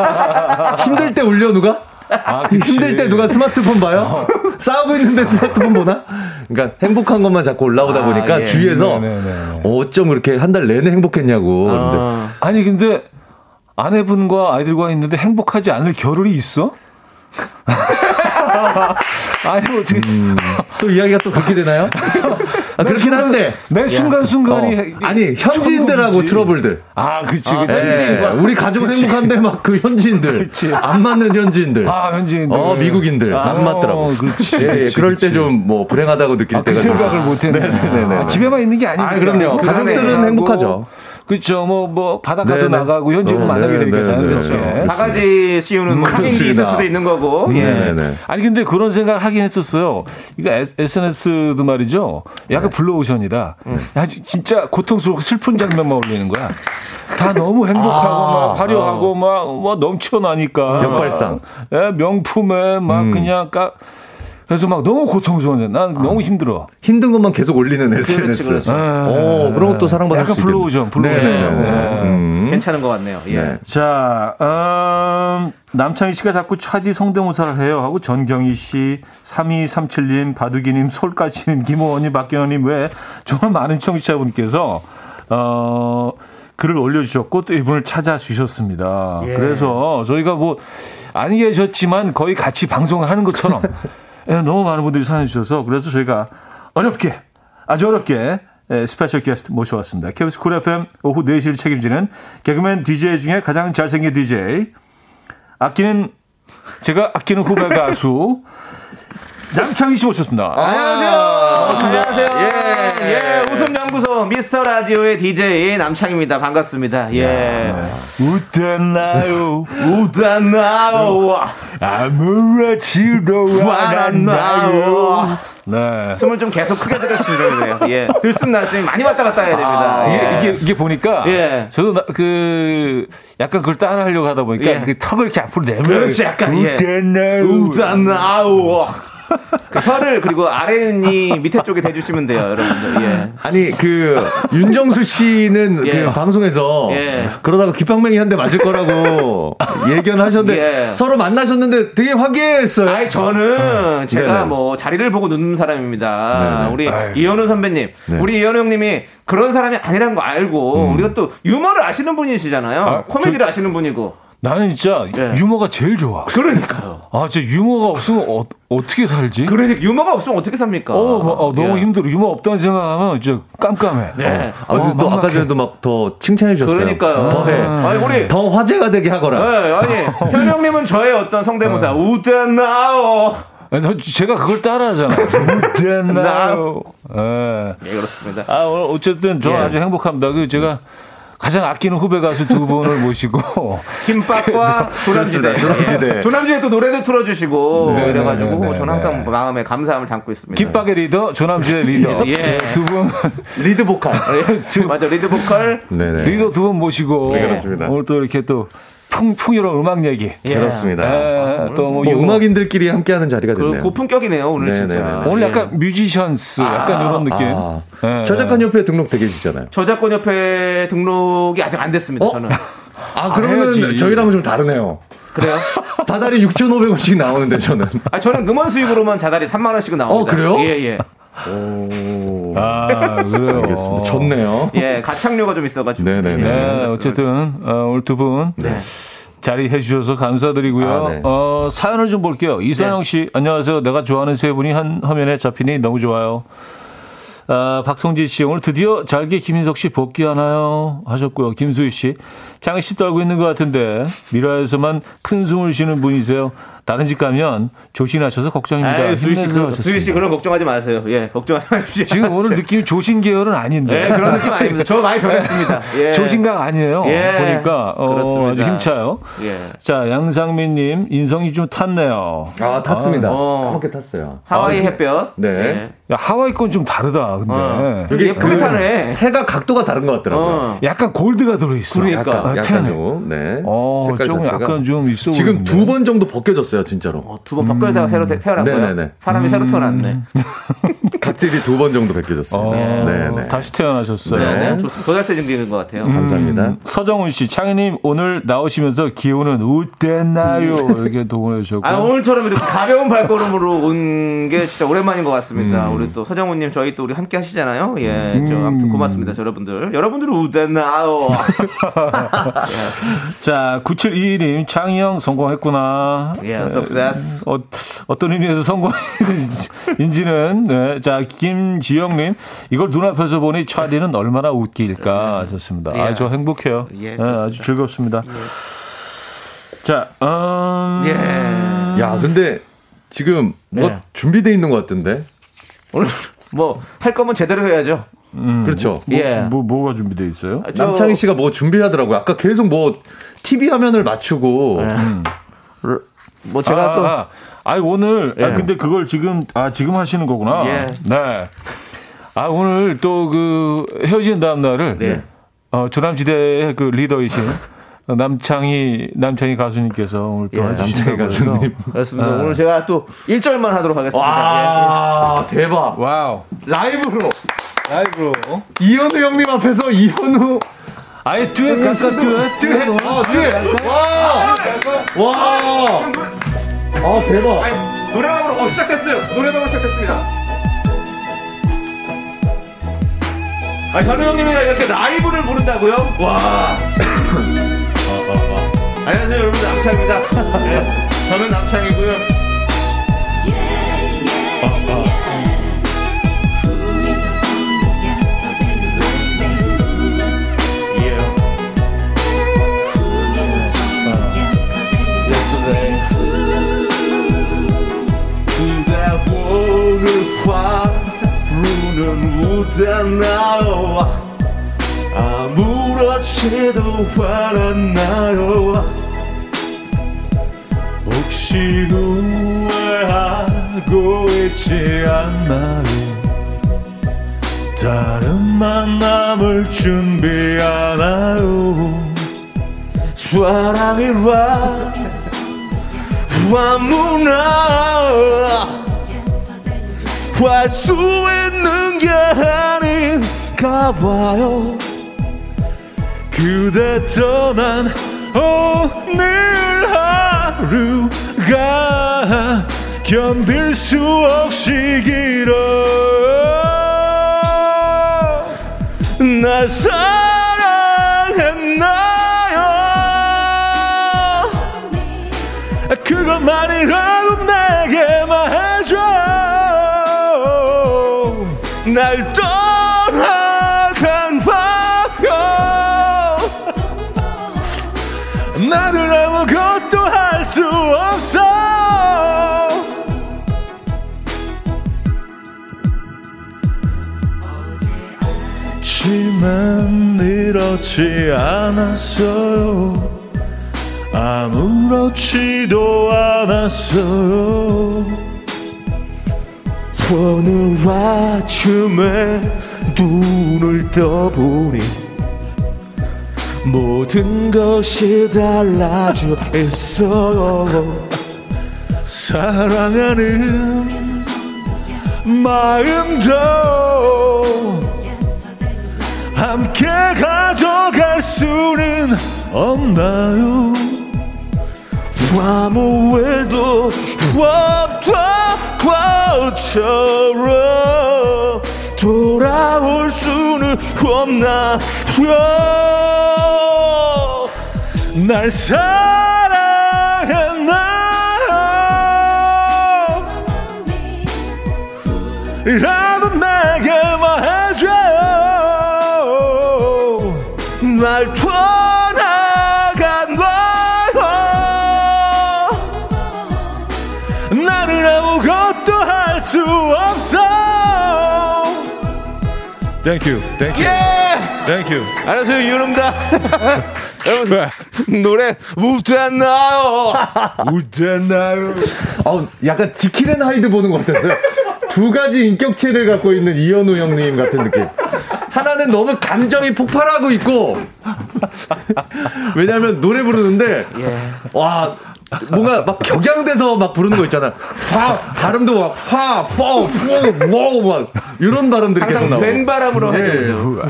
힘들 때 올려 누가? 아. 힘들 때 누가 스마트폰 봐요? 싸우고 있는데 스마트폰 보나? 그러니까 행복한 것만 자꾸 올라오다 아, 보니까 예. 주위에서 네네네. 어쩜 그렇게 한 달 내내 행복했냐고. 근데 아, 아니 근데 아내분과 아이들과 있는데 행복하지 않을 겨를이 있어? 아니 어떻게 또 이야기가 또 그렇게 되나요? 아, 그렇긴 한데. 매 순간 순간이 어, 아니 현지인들하고 트러블들. 아 그치 예, 그치 우리 가족은 행복한데 막 그 현지인들 그치. 안 맞는 현지인들. 아 현지인들 어 미국인들 안 맞더라고. 어, 그치, 예, 예, 그치, 그럴 그치. 때좀 뭐 불행하다고 느낄 아, 그 때가 생각을 있어요. 못했네. 네네네. 아, 집에만 있는 게 아니니까. 아, 그럼요. 그 가족들은 행복하죠. 그렇죠. 뭐, 뭐, 바닷가도 네네. 나가고 현지로 어, 만나게 되니까. 자연스럽게. 그렇죠. 바가지 씌우는 뭐 있을 그렇습니다. 수도 있는 거고. 예. 네네. 아니 근데 그런 생각 하긴 했었어요. 이거 SNS도 말이죠. 약간 블루오션이다. 야 지- 진짜 고통스럽고 슬픈 장면만 올리는 거야. 다 너무 행복하고 아, 막 화려하고 막, 막 넘쳐나니까. 역발상. 예, 명품에 막 음. 그냥 까 그 래서 막 너무 고통스러워. 난 너무 힘들어. 힘든 것만 계속 올리는 SNS. 그렇지. 어, 그런 것도 사랑받을 약간 수 있겠네. 블루오션, 블루오션. 네네네. 네. 음. 괜찮은 것 같네요. 예. 네. 자, 음, 남창희 씨가 자꾸 차디 성대모사를 해요 하고 전경희 씨, 3237님, 바두기님, 솔까치님, 김호원님, 박경원님 외 정말 많은 청취자분께서 어, 글을 올려주셨고 또 이분을 찾아주셨습니다. 예. 그래서 저희가 뭐 안 계셨지만 거의 같이 방송을 하는 것처럼 예, 너무 많은 분들이 사연 주셔서 그래서 저희가 어렵게 아주 어렵게 예, 스페셜 게스트 모셔왔습니다. KBS 쿨 FM 오후 4시를 책임지는 개그맨 DJ 중에 가장 잘생긴 DJ 아끼는 제가 아끼는 후배 가수 남창희 씨 모셨습니다. 안녕하세요. 안녕하세요. 예. 예. 웃음 미스터 라디오의 DJ 남창희입니다. 반갑습니다. 예. 웃었나요? 우다나오. 아무렇지도 않았나요? 네. 숨을 좀 계속 크게 들였으면 돼요. 예. 들숨 날숨이 많이 왔다 갔다 해야 됩니다. 이게, 예. 이게, 이게 보니까 예. 저도 나- 그 약간 그걸 따라 하려고 하다 보니까 예. 그 턱을 이렇게 앞으로 내면 그렇지, 약간, 예. 웃었나요? 그 혀를 그리고 아랫니 밑에 쪽에 대주시면 돼요, 여러분들. 예. 아니 그 윤정수 씨는 예. 그 방송에서 예. 그러다가 귓방맹이 한 대 맞을 거라고 예견하셨는데 예. 서로 만나셨는데 되게 화기애애했어요. 아니 저는 제가 네네. 뭐 자리를 보고 눕는 사람입니다. 네네. 우리 아유. 이현우 선배님, 네. 우리 이현우 형님이 그런 사람이 아니란 거 알고 우리가 또 유머를 아시는 분이시잖아요. 아, 코미디를 아시는 분이고. 나는 진짜 예. 유머가 제일 좋아. 그러니까요. 아, 진짜 유머가 없으면 어, 어떻게 살지? 그러니까 유머가 없으면 어떻게 삽니까? 어, 어, 너무 예. 힘들어. 유머 없다는 생각하면 진짜 깜깜해. 네. 아, 근데 어, 또 아까. 전에도 막 더 칭찬해 주셨어요. 그러니까요. 더 해. 아니 우리 더 화제가 되게 하거라. 네, 아니 현 형님은 저의 어떤 성대모사 우드나오. 아니, 너 제가 그걸 따라하잖아. 웃었나요? 예. 예 그렇습니다. 아, 오늘 어쨌든 저 예. 아주 행복합니다. 그 제가 가장 아끼는 후배 가수 두 분을 모시고 김밥과 조남지대. 조남지대. 예. 조남지대 또 노래도 틀어주시고 네, 이래가지고 네, 네, 저는 네. 항상 마음에 감사함을 담고 있습니다. 김밥의 리더, 조남지의 리더 예. 두분 리드 보컬. 맞아 리드 보컬 네네. 리더 두 분 모시고 네, 그렇습니다. 오늘 또 이렇게 또 풍, 풍요로운 음악 얘기 예. 그렇습니다. 예, 또뭐 뭐 음악인들끼리 함께하는 자리가 그 됐네요. 고품격이네요 오늘 네네. 진짜. 아, 오늘 예. 약간 musicians 약간 이런 느낌 아, 예. 저작권 협회 등록돼 계시잖아요. 저작권 협회 등록이 아직 안 됐습니다. 어? 저는 아, 그러면 해야지. 저희랑은 좀 다르네요. 그래요. 다달이 6,500원씩 나오는데 저는. 아 저는 음원 수익으로만 다달이 3만 원씩은 나옵니다. 어, 그래요? 예 예. 오. 아 그래요 알겠습니다. 졌네요. 예 가창료가 좀 있어가지고. 네네네. 네, 그렇습니다. 어쨌든 어, 오늘 두 분 네. 자리해 주셔서 감사드리고요. 아, 네. 어, 사연을 좀 볼게요. 이선영 네. 씨, 안녕하세요. 내가 좋아하는 세 분이 한 화면에 잡히니 너무 좋아요. 아, 박성진 씨, 오늘 드디어 잘게 김인석 씨 복귀하나요? 하셨고요. 김수희 씨, 씨 떨고 있는 것 같은데, 미라에서만 큰 숨을 쉬는 분이세요. 다른 집 가면 조신하셔서 걱정입니다. 수희 씨, 그, 수희 씨. 그런 걱정하지 마세요. 예, 걱정하지 마십시오. 지금 오늘 느낌이 조신 계열은 아닌데. 예, 그런 느낌 아닙니다. 저 많이 변했습니다. 예. 조신각 아니에요. 예. 보니까 어, 그렇습니다. 아주 힘차요. 예. 자 양상민님 인성이 좀 탔네요. 아, 탔습니다. 어. 까맣게 탔어요. 하와이 아, 햇볕. 네. 예. 야, 하와이 건 좀 다르다. 근데 어. 여기 예쁘게 그 타네. 해가 각도가 다른 것 같더라고요. 어. 약간 골드가 들어있어. 그러니까. 약간, 아, 약간. 좀, 네. 어, 색깔 좀 자체가. 약간 좀 있어 지금. 두 번 정도 벗겨졌어요. 진짜로. 어, 두번 바꿔다가 새로 태- 태어난 거예요? 네네네. 사람이 새로 태어났네. 각질이 두 번 정도 벗겨졌어요. 어, 네네. 다시 태어나셨어요. 네. 네. 좋습니다. 고등학생 되는 것 같아요. 감사합니다. 음, 서정훈 씨, 창희님 오늘 나오시면서 기운은 어땠나요? 이렇게 동원해 주셨고. 아, 오늘처럼 이렇게 가벼운 발걸음으로 온 게 진짜 오랜만인 것 같습니다. 우리 또 서정훈님 저희 또 우리 함께 하시잖아요. 예, 저 아무튼 고맙습니다, 저 여러분들. 여러분들은 우대나요. 자, 9722님, 창희 형 성공했구나. 예, success. 어, 어떤 의미에서 성공인지는, 네. 자, 김지영님, 이걸 눈앞에서 보니 차디는 얼마나 웃길까 하셨습니다. 예. 아주 행복해요. 예, 네. 아주 즐겁습니다. 자, 음, 예. 야, 근데 지금 뭐 네. 준비돼 있는 것 같은데? 오늘 뭐 할 거면 제대로 해야죠. 그렇죠. 예. 뭐, 뭐가 준비되어 있어요? 저- 남창희 씨가 뭐 준비하더라고요. 아까 계속 뭐 TV 화면을 맞추고 뭐 제가 아, 또 아, 아니, 오늘, 아, 예. 근데 그걸 지금, 아, 지금 하시는 거구나. 예. 네. 아, 오늘 또 그 헤어진 다음 날을, 네. 어, 조남지대의 그 리더이신 남창희, 남창희 가수님께서 오늘 또 예, 남창희. 가수님. 그렇습니다. 아. 오늘 제가 또 1절만 하도록 하겠습니다. 와, 대박. wow. 라이브로 라이브로. 이현우 형님 앞에서 이현우 아예 듀엣 갈까, 듀엣? 듀엣. 아, 뒤에 와! 와! 아, 대박. 예. 노래방으로 어, 시작됐어요. 노래방으로 시작됐습니다. 아, 현우 형님이랑 이렇게 라이브를 부른다고요? 와. 안녕하세요, 여러분. 남창입니다. 네, 저는 남창이고요. 웃었나요 아무렇지도 않았나요 혹시 후회하고 있지 않나요? 다른 만남을 준비하나요? 사랑이라 아무나 할수 있는 게 아닌가 봐요. 그대 떠난 오늘 하루가 견딜 수 없이 길어. 날 사랑했나요? 그것만이라도 내 날 떠나간 화표 나를 아무것도 할 수 없어. 지만 이렇지 않았어요. 아무렇지도 않았어요. 오늘 아침에 눈을 떠보니 모든 것이 달라져 있어요 사랑하는 마음도 함께 가져갈 수는 없나요? 아무 일도 없 던 것처럼 돌아올 수는 없나요 날 사랑했나요? Thank you, thank you, 예! thank you. 안녕하세요 유름다. 여러분 노래 못했나요? 웃잖아요? 어, 약간 지킬앤 하이드 보는 것 같았어요. 두 가지 인격체를 갖고 있는 이현우 형님 같은 느낌. 하나는 너무 감정이 폭발하고 있고, 왜냐하면 노래 부르는데, 와, 뭔가 막 격양돼서 막 부르는 거 있잖아. 화 발음도 막 화, 푸, 푸, 와우 막 이런 발음들이 계속 나오고. 된 바람으로 예. 하죠.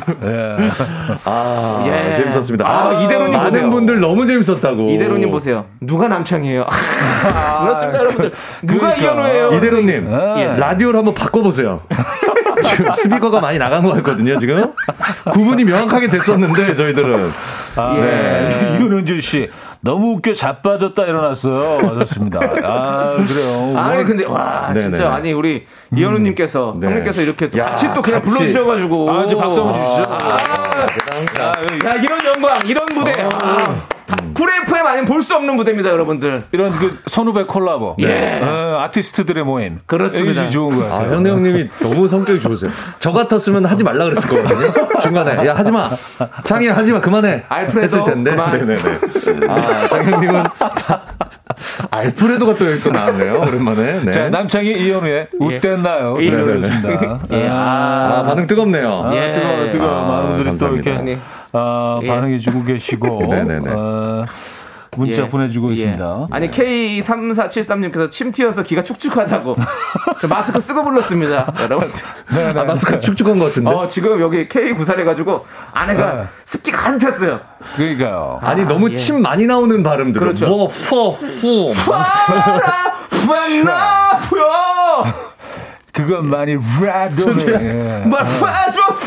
아, 예. 재밌었습니다. 아, 이대로님 많은 보세요. 분들 너무 재밌었다고. 이대로님 보세요. 누가 남창이에요? 그렇습니다, 여러분들. 누가 그러니까. 이현우예요? 이대로님, 예. 라디오를 한번 바꿔보세요. 지금 스피커가 많이 나간 것 같거든요, 지금. 구분이 명확하게 됐었는데, 저희들은. 아, 네. 윤은주 씨 너무 웃겨 자빠졌다 일어났어요. 맞았습니다. 아 그래요. 아니 근데 와 네네. 진짜 아니 우리 이현우님께서 네. 형님께서 이렇게 또 야, 같이 또 그냥 같이. 불러주셔가지고 아, 이제 박수 한번 주시죠. 대단합니다. 야 이런 영광 이런 무대 아, 쿨 FM 아니면 볼 수 없는 무대입니다 여러분들 이런 그 선후배 콜라보, 예. 어, 아티스트들의 모임, 그렇습니다. 좋은 것 아, 같아요. 현우 형님이 너무 성격이 좋으세요. 저 같았으면 하지 말라 그랬을 거거든요. 중간에. 야, 하지 마. 창희야, 하지 마. 그만해. 알프레도 했을 텐데. 그만. 네네네. 아, 창희 형님은. 알프레도가 또 여기 또 나왔네요. 오랜만에. 네. 자 남창희 이현우의 웃댔나요? 예. 들려드렸습니다. 예. 아, 아, 반응 뜨겁네요. 아, 예. 뜨거워, 뜨거워. 아, 많은 분들이 또 감사합니다. 이렇게. 어, 예. 반응해 주고 계시고 네네네. 어, 문자 예. 보내주고 예. 있습니다. 아니 K3473님께서 침 튀어서 귀가 축축하다고 저 마스크 쓰고 불렀습니다 여러분 아, 마스크 축축한 것 같은데. 어 지금 여기 K94 해가지고 안에가 네. 습기가 가득 찼어요 그러니까요. 아니, 너무 예. 침 많이 나오는 발음들. 그렇죠. 뭐, 후안나 후여 그건 많이 랩. 예. 말 파줘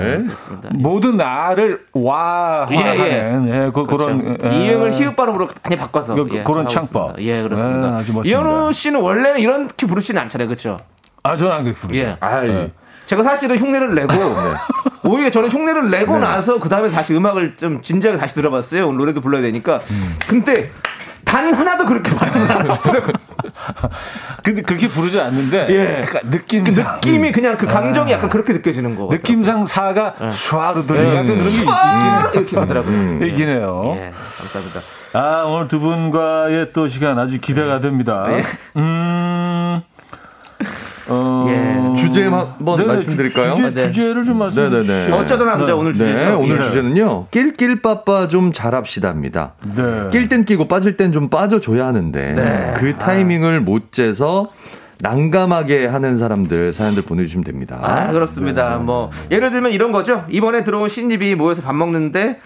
푸 예. 모든 나를 와 예, 예. 하는 예, 그, 그런 예. 이응을 히읗 발음으로 많이 바꿔서 그- 그- 예, 그런 하고 창법. 있습니다. 예 그렇습니다. 예. 이현우 씨는 원래는 이렇게 부르시는 않잖아요, 그렇죠? 아 저는 안 그렇게 부르죠. 예. 아이. 제가 사실은 흉내를 내고 오히려 저는 흉내를 내고 나서 그 다음에 다시 음악을 좀 진지하게 다시 들어봤어요. 오늘 노래도 불러야 되니까. 근데 단 하나도 그렇게 발음을 안 하시더라고요. 근데 그렇게 부르지 않는데 예. 그 느낌상 느낌이 그냥 그 감정이 약간 그렇게 느껴지는 거. 느낌상 사가 슈아로 들리는 예. 약간 그런 게 아, 이렇게 가더라고요. 있긴, 있긴 해요. 예, 감사합니다. 아 오늘 두 분과의 또 시간 아주 기대가 됩니다. 예. 음. 어, 예. 주제 한번 네네, 말씀드릴까요? 주, 네. 제를 좀 말씀해 네네네. 주시죠. 어쩌다 남자 오늘 주제. 네, 오늘 예. 주제는요. 낄낄 빠빠 좀 잘합시다입니다. 네. 낄땐 끼고 빠질 땐 좀 빠져줘야 하는데 네. 그 타이밍을 못 재서 난감하게 하는 사람들 사연들 보내주시면 됩니다. 아, 그렇습니다. 뭐, 예를 들면 이런 거죠. 이번에 들어온 신입이 모여서 밥 먹는데,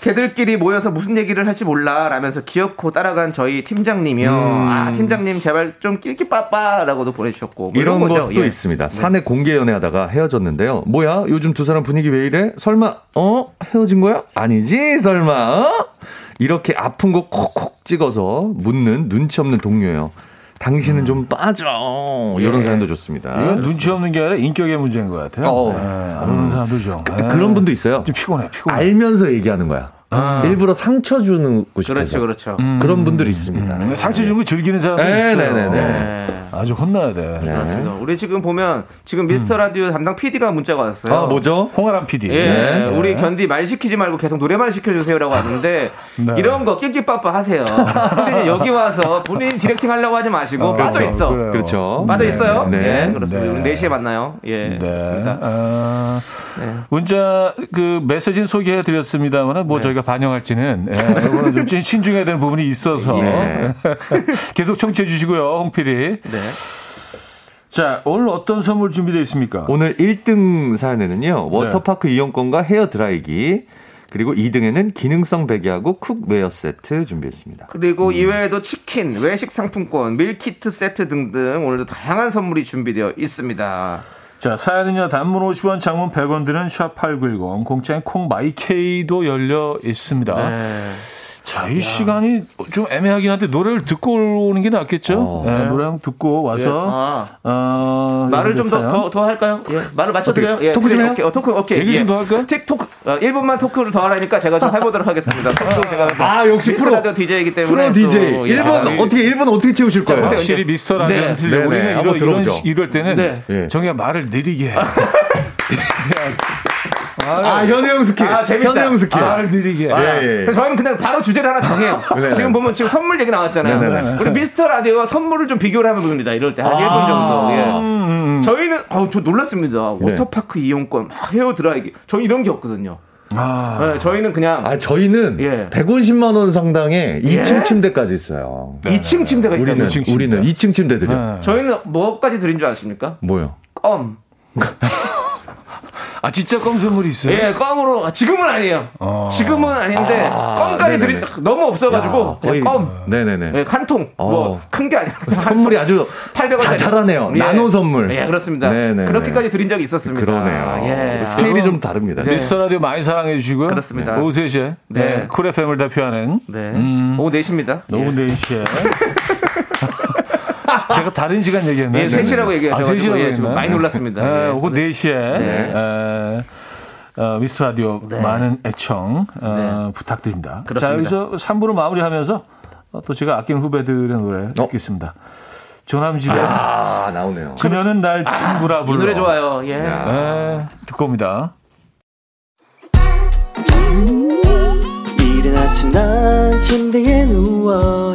걔들끼리 모여서 무슨 얘기를 할지 몰라 라면서 귀엽고 따라간 저희 팀장님이요. 아, 팀장님 제발 좀 낄끼 빠빠라고도 보내주셨고. 뭐 이런 거죠. 것도 예. 있습니다. 사내 공개 연애하다가 헤어졌는데요. 뭐야? 요즘 두 사람 분위기 왜 이래? 설마 어 헤어진 거야? 아니지 설마 어? 이렇게 아픈 거 콕콕 찍어서 묻는 눈치 없는 동료예요. 당신은 좀 빠져. 이런 사연도 좋습니다. 이건 눈치 없는 게 아니라 인격의 문제인 것 같아요. 어. 네, 안 오는 사람도 좀. 네. 그런 분도 있어요. 좀 피곤해, 피곤해. 알면서 얘기하는 거야. 일부러 상처 주는 곳이 그렇죠, 그렇죠. 그런 분들이 있습니다. 음, 상처 주는 거 즐기는 사람도 네, 있어요. 네, 네, 네. 네. 아주 혼나야 돼. 그렇습니다. 우리 지금 보면 지금 미스터 라디오 담당 PD가 문자가 왔어요. 아 뭐죠? 홍아람 PD. 예, 네. 우리 견디 말 시키지 말고 계속 노래만 시켜주세요라고 하는데 네. 이런 거 낄낄빠빠 하세요. 근데 여기 와서 본인 디렉팅 하려고 하지 마시고 빠져 그렇죠. 있어. 그래요. 그렇죠. 빠져 네, 있어요. 네. 네, 네. 그렇습니다. 네. 우리 4시에 만나요. 예, 네. 그렇습니다. 아, 네. 문자 그 메시지는 소개해 드렸습니다만 뭐 저희가 반영할지는 예, 이거는 좀 신중해야 되는 부분이 있어서 예. 계속 청취해 주시고요, 홍 PD. 네. 자, 오늘 어떤 선물 준비되어 있습니까? 오늘 1등 사연에는요. 워터파크 이용권과 헤어 드라이기 그리고 2등에는 기능성 베개하고 쿡웨어 세트 준비했습니다. 그리고 이외에도 치킨, 외식 상품권, 밀키트 세트 등등 오늘도 다양한 선물이 준비되어 있습니다. 자, 사연은요, 단문 50원, 장문 100원 드는 샵8910, 공짜인 콩마이케이도 열려 있습니다. 네. 자, 이 시간이 좀 애매하긴 한데 노래를 듣고 오는 게 낫겠죠? 어. 네, 노래 한곡 듣고 와서 아. 어, 말을 좀 더. 더 더 할까요? 예, 말을 맞춰드려요. 예, 토크 좀 해요? 오케이, 어, 토크 오케이. 얘기 예. 좀더 할까요? 틱 토크 어, 1분만 토크를 더 하라니까 제가 좀 해보도록 하겠습니다. 토크 제가 아, 역시 프로. 라디오 DJ이기 때문에 프로 또, DJ. 예. 1분 아, 어떻게 1분 어떻게 채우실 거예요? 보세요. 확실히 미스터 네. 틀려. 네, 네. 우리는 이런, 이런, 이럴 때는 네. 예. 정희가 말을 느리게 해. 아, 현우 형 스킬. 아, 재밌다. 현우 형 스킬. 아, 느리게 해. 아, 예, 예. 그래서 저희는 그냥 바로 주제를 하나 정해요. 네네. 지금 보면 지금 선물 얘기 나왔잖아요. 네네네. 우리 미스터 라디오와 선물을 좀 비교를 하면 됩니다. 이럴 때한 아. 1분 정도. 예. 음, 저희는 아우 저 놀랐습니다. 네. 워터파크 이용권, 막 헤어 드라이기. 저희 이런 게 없거든요. 아, 네, 저희는 그냥 아, 저희는 예. 150만 원 상당의 예? 2층 침대까지 있어요. 2층 침대가 있다고요. 우리는 이층 침대. 우리는 2층 침대 드려. 네. 저희는 뭐까지 드린 줄 아십니까? 뭐요? 껌. 아 진짜 껌 선물이 있어요? 예, 껌으로 아, 지금은 아니에요. 어. 지금은 아닌데 아, 껌까지 드린 너무 없어가지고 그냥 껌. 네네네. 예, 한 통. 어. 뭐큰 게 아니라 선물이 아주 800원 자, 잘하네요. 나노 선물. 예, 그렇습니다. 네네네. 그렇게까지 드린 적이 있었습니다. 그러네요. 예. 스케일이 아, 좀 다릅니다. 네. 미스터 라디오 많이 사랑해 주시고요. 그렇습니다. 오후 3시에 네. 네. 쿨 FM을 대표하는 네. 음. 오후 4시입니다. 오후 4시에 제가 다른 시간 얘기했나요? 예, 3시라고 얘기하셔가지고, 아, 3시라고 예, 지금 많이 놀랐습니다. 네, 예. 오후 4시에 네. 에, 어, 미스터 라디오 네. 많은 애청 어, 네. 부탁드립니다. 그렇습니다. 자, 여기서 3부로 마무리하면서 어, 또 제가 아끼는 후배들의 노래 듣겠습니다. 조남지대 아, 나오네요. 그녀는 날 친구라 이 불러. 노래 좋아요. 예. 네, 듣고 옵니다. 이른 아침 난 침대에 누워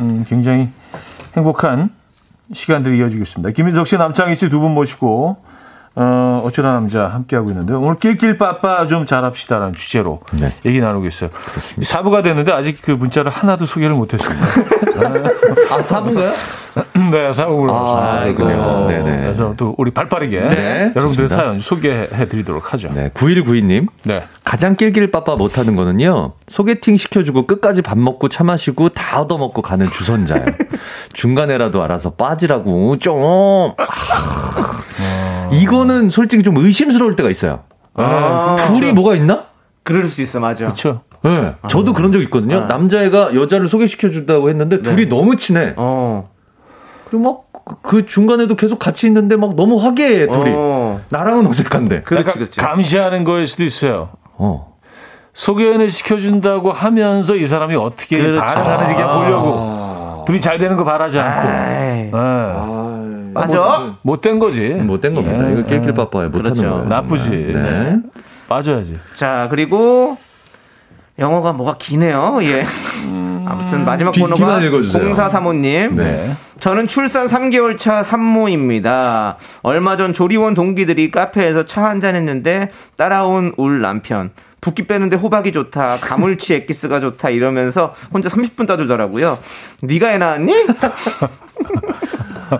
음, 굉장히 행복한 시간들이 이어지고 있습니다. 김인석 씨, 남창희 씨 두 분 모시고 어, 어쩌다 남자 함께하고 있는데요. 오늘 낄낄 빠빠 좀 잘합시다라는 주제로 네. 얘기 나누고 있어요. 사부가 됐는데 아직 그 문자를 하나도 소개를 못했습니다. 아, 사부인가요? 네, 사부로 아, 그래요? 네네. 그래서 또 우리 발 빠르게 네, 여러분들의 좋습니다. 사연 소개해 드리도록 하죠. 네, 9192님. 네. 가장 낄낄 빠빠 못하는 거는요. 소개팅 시켜주고 끝까지 밥 먹고 차 마시고 다 얻어먹고 가는 주선자예요. 중간에라도 알아서 빠지라고 좀. 아, 이거는 솔직히 좀 의심스러울 때가 있어요. 아, 둘이 뭐가 있나? 그럴 수 있어, 맞아. 그렇죠. 네, 저도 그런 적 있거든요. 아. 남자애가 여자를 소개시켜 준다고 했는데 둘이 너무 친해. 어. 그리고 막 그 중간에도 계속 같이 있는데 막 너무 화기애애 둘이. 어. 나랑은 어색한데. 그렇지, 그렇지. 감시하는 거일 수도 있어요. 어. 소개를 시켜준다고 하면서 이 사람이 어떻게 그렇죠. 반응하는지 그냥 보려고 둘이 잘 되는 거 바라지 않고 네. 맞아. 못된 거지 못된 겁니다. 예. 이거 낄낄빠빠에 못하는 그렇죠. 거예요. 나쁘지 네. 빠져야지 자, 그리고 영어가 뭐가 기네요. 예. 아무튼 마지막 뒤- 번호가 읽어주세요. 0435님. 네. 저는 출산 3개월 차 산모입니다. 얼마 전 조리원 동기들이 카페에서 차 한잔 했는데 따라온 울 남편. 붓기 빼는데 호박이 좋다. 가물치 엑기스가 좋다. 이러면서 혼자 30분 따주더라고요. 네가 애 낳았니?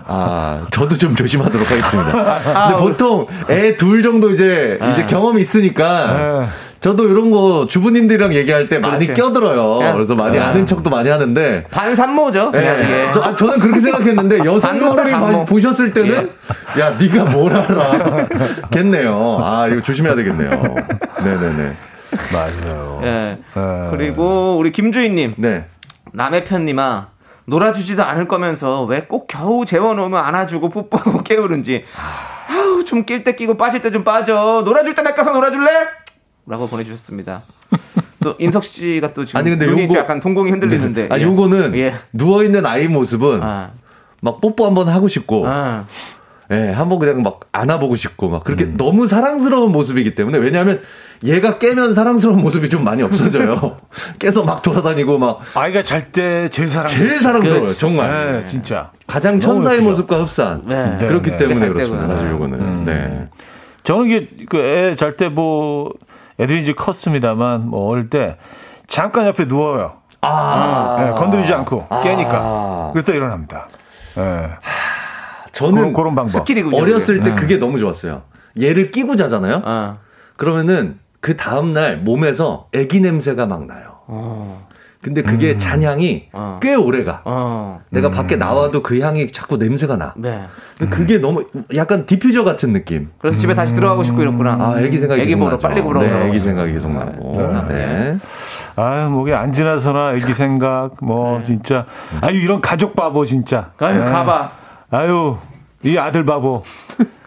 아, 저도 좀 조심하도록 하겠습니다. 아, 근데 보통 애 둘 정도 이제 이제 경험이 있으니까 네. 저도 이런 거 주부님들이랑 얘기할 때 많이 맞아요. 껴들어요. 그래서 많이 아 는 척도 많이 하는데 반산모죠. 예. 그냥 이게. 저, 아, 저는 그렇게 생각했는데 여성분들이 반모, 반모. 보셨을 때는 야 네가 뭘 알아 겠네요. 아 이거 조심해야 되겠네요. 네네네. 맞아요 예. 네. 그리고 우리 김주희님. 네. 남의 편님아 놀아주지도 않을 거면서 왜 꼭 겨우 재워놓으면 안아주고 뽀뽀하고 깨우는지 아우 좀 낄 때 끼고 빠질 때 좀 빠져 놀아줄 때 낚아서 놀아줄래? 라고 보내주셨습니다 또 인석 씨가 또 지금 아니, 근데 눈이 요거- 좀 약간 동공이 흔들리는데 아 예. 요거는 예. 누워 있는 아이 모습은 아, 막 뽀뽀 한번 하고 싶고 아. 예, 한번 그냥 막 안아보고 싶고 막 그렇게 음. 너무 사랑스러운 모습이기 때문에 왜냐하면 얘가 깨면 사랑스러운 모습이 좀 많이 없어져요. 깨서 막 돌아다니고 막 아이가 잘 때 제일 사랑 제일 사랑스러워요, 정말. 네, 진짜 가장 천사의 예쁘죠. 모습과 흡사한 네. 그렇기 네, 때문에 네. 그렇습니다. 살 사실. 요거는 음. 네. 저는 이게 그 애 잘 때 뭐 애들이 이제 컸습니다만 뭐 어릴 때 잠깐 옆에 누워요 아, 네, 건드리지 않고 아. 깨니까 그랬다 일어납니다 네. 저는 그런, 그런 방법 스킬이군요 어렸을 때 네. 그게 너무 좋았어요. 얘를 끼고 자잖아요. 아. 그러면은 그 다음 날 몸에서 애기 냄새가 막 나요. 어. 근데 그게 잔향이 어. 꽤 오래가. 어. 내가 밖에 나와도 그 향이 자꾸 냄새가 나. 네. 근데 그게 너무 약간 디퓨저 같은 느낌. 그래서 집에 다시 들어가고 싶고 이렇구나 아, 애기 생각이 애기 계속 보러. 빨리 보러 네, 애기. 생각이 계속 나고. 네. 아유 목에 안 지나서나 애기 생각 뭐 진짜 아유 이런 가족 바보 진짜 아유 네. 가봐 아유 이 아들 바보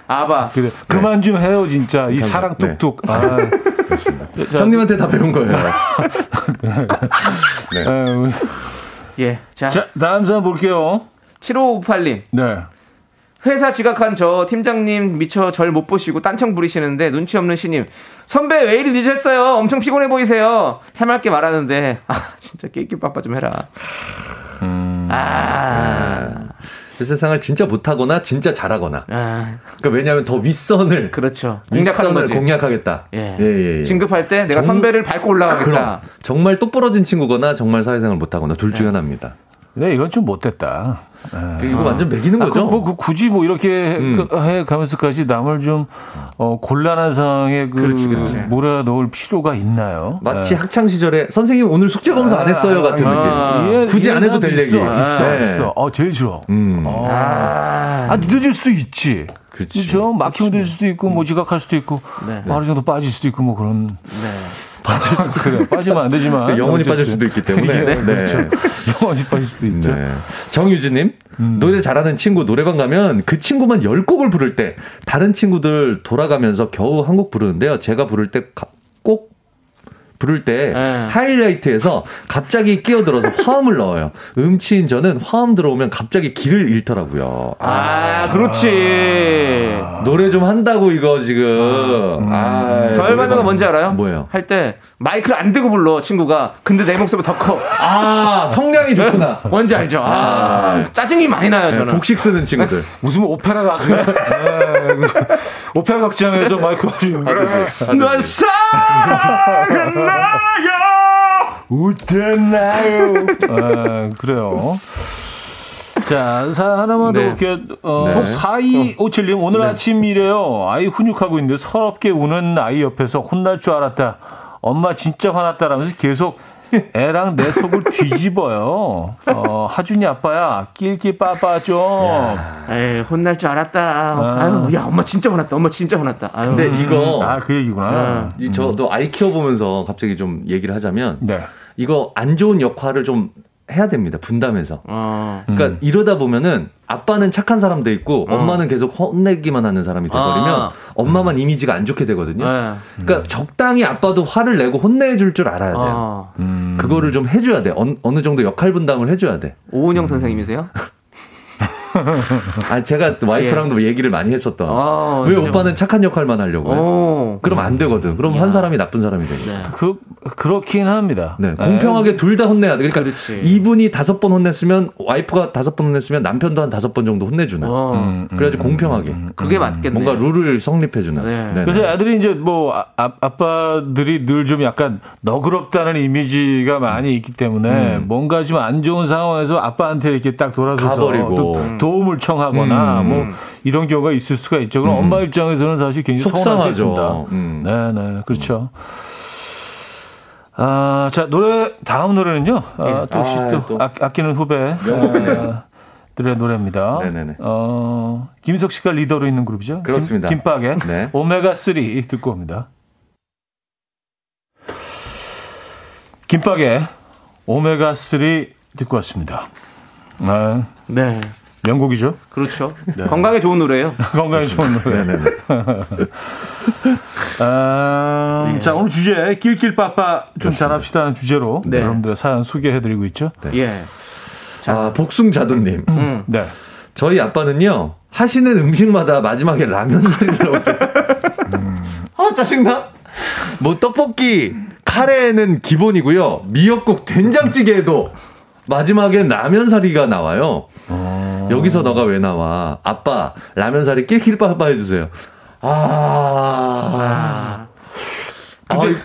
아봐 그래 그만 좀 해요 진짜 이. 사랑 네. 뚝뚝 아, 자, 형님한테 다 배운 거예요. 네. 에, 우리- 예. 자, 자, 다음 사람 볼게요. 7558님. 네. 회사 지각한 저 팀장님 미처 절 못 보시고 딴청 부리시는데 눈치 없는 신임 선배 왜 이리 늦었어요 엄청 피곤해 보이세요 해맑게 말하는데 아 진짜 깨끼 빠빠 좀 해라 아, 그 세상을 진짜 못하거나 진짜 잘하거나. 아 그러니까 왜냐하면 더 윗선을 그렇죠 공략하는 윗선을 공략하겠다. 예. 예, 예. 진급할 때 내가 정- 선배를 밟고 올라가겠다 그럼 정말 똑부러진 친구거나 정말 사회생활 못하거나 둘 중에 하나입니다. 네, 이건 좀 못됐다. 이거 완전 매기는 아, 거죠. 그, 뭐, 그 굳이 뭐 이렇게 음. 그- 해 가면서까지 남을 좀, 어, 곤란한 상황에 그, 그렇지, 그렇지. 몰아 넣을 필요가 있나요? 마치 네. 학창 시절에 선생님 오늘 숙제 검사 안 했어요 같은 아, 느낌. 이런- 굳이 안 이런 해도 될 얘기. 사람도 있어, 있어, 네. 있어. 어, 제일 싫어. 음. 어. 아, 아, 늦어질 수도 있지. 그렇죠. 막히면 될 수도 있고, 뭐 지각할 수도 있고, 네. 하루 정도 빠질 수도 있고, 뭐 그런. 네. 그래, 빠지면 안 되지만. 영원히 어쨌든. 빠질 수도 있기 때문에. 예, 네. 그렇죠. 영원히 빠질 수도 있죠. 네. 정유진님, 음. 노래 잘하는 친구 노래방 가면 그 친구만 10곡을 부를 때 다른 친구들 돌아가면서 겨우 한 곡 부르는데요. 제가 부를 때꼭 부를 때 네. 하이라이트에서 갑자기 끼어들어서 화음을 넣어요. 음치인 저는 화음 들어오면 갑자기 길을 잃더라고요. 아, 그렇지 노래 좀 한다고 이거 지금. 아, 더 열받는 거 뭔지 알아요? 뭐예요? 할 때 마이크를 안 대고 불러 친구가 근데 내 목소리가 더커 아, 성량이 좋구나. 뭔지 알죠? 아, 짜증이 많이 나요 저는 복식 쓰는 친구들. 무슨 오페라? 네. 오페라 극장에서 마이크 가지고. 넌 사랑 했나요? 웃었나요? 아, 그래요. 자, 사 하나만 더 네. 볼게요. 어, 네. 4257님, 오늘 아침 이래요. 아이 훈육하고 있는데 서럽게 우는 아이 옆에서 혼날 줄 알았다. 엄마 진짜 화났다라면서 계속 애랑 내 속을 뒤집어요. 어, 하준이 아빠야, 낄낄 빠빠 좀. 에이, 혼날 줄 알았다. 아유, 야, 엄마 진짜 화났다. 엄마 진짜 화났다. 아유. 근데 이거 아, 그 얘기구나. 이 저도 아이 키워보면서 갑자기 좀 얘기를 하자면 네. 이거 안 좋은 역할을 좀 해야 됩니다. 분담해서. 어. 그러니까 이러다 보면은 아빠는 착한 사람 돼 있고 엄마는 계속 혼내기만 하는 사람이 돼버리면 아. 엄마만 이미지가 안 좋게 되거든요. 네. 그러니까 적당히 아빠도 화를 내고 혼내줄 줄 알아야 돼요. 어. 음. 그거를 좀 해줘야 돼. 어느, 어느 정도 역할 분담을 해줘야 돼. 오은영 선생님이세요? 아 제가 또 와이프랑도 얘기를 많이 했었던. 아, 왜 진짜. 오빠는 착한 역할만 하려고 해? 오. 그럼 안 되거든. 그럼 한 사람이 나쁜 사람이 되거든. 네. 그, 그렇긴 합니다. 네, 공평하게 둘 다 혼내야 돼. 그러니까 그렇지. 이분이 다섯 번 혼냈으면 와이프가 다섯 번 혼냈으면 남편도 한 다섯 번 정도 혼내주는. 어. 음, 그래야지 공평하게 그게 맞겠네. 뭔가 룰을 성립해주는. 네. 네. 그래서 애들이 이제 뭐 아, 아- 아빠들이 늘 좀 약간 너그럽다는 이미지가 많이 있기 때문에 뭔가 좀 안 좋은 상황에서 아빠한테 이렇게 딱 돌아서서 가버리고. 또 도움을 청하거나 음. 뭐 이런 경우가 있을 수가 있죠. 그럼 엄마 입장에서는 사실 굉장히 서운할 수. 있습니다. 음. 네, 네, 그렇죠. 아, 자 노래 다음 노래는요. 아, 또 혹시 아, 또, 또. 아, 아끼는 후배 아, 들의 노래입니다. 네네네. 어, 김석 씨가 리더로 있는 그룹이죠. 그렇습니다. 김, 김밥의 네. 오메가 3 듣고 옵니다. 김밥의 오메가 3 듣고 왔습니다. 아, 네. 명곡이죠. 그렇죠. 건강에 좋은 노래예요. 건강에 좋은 노래. 네네네. 아, 예. 자 오늘 주제 낄낄빠빠 좀 잘합시다 하는 주제로 네. 여러분들 사연 소개해드리고 있죠. 예. 아, 복숭자도님. 음. 네. 저희 아빠는요, 하시는 음식마다 마지막에 라면 사리를 넣으세요. 아, 짜증나? 뭐, 떡볶이, 카레는 기본이고요. 미역국, 된장찌개에도 마지막엔 라면 사리가 나와요. 여기서 너가 왜 나와? 아빠, 라면 사리 낄낄 빠빠 해주세요. 아. 근데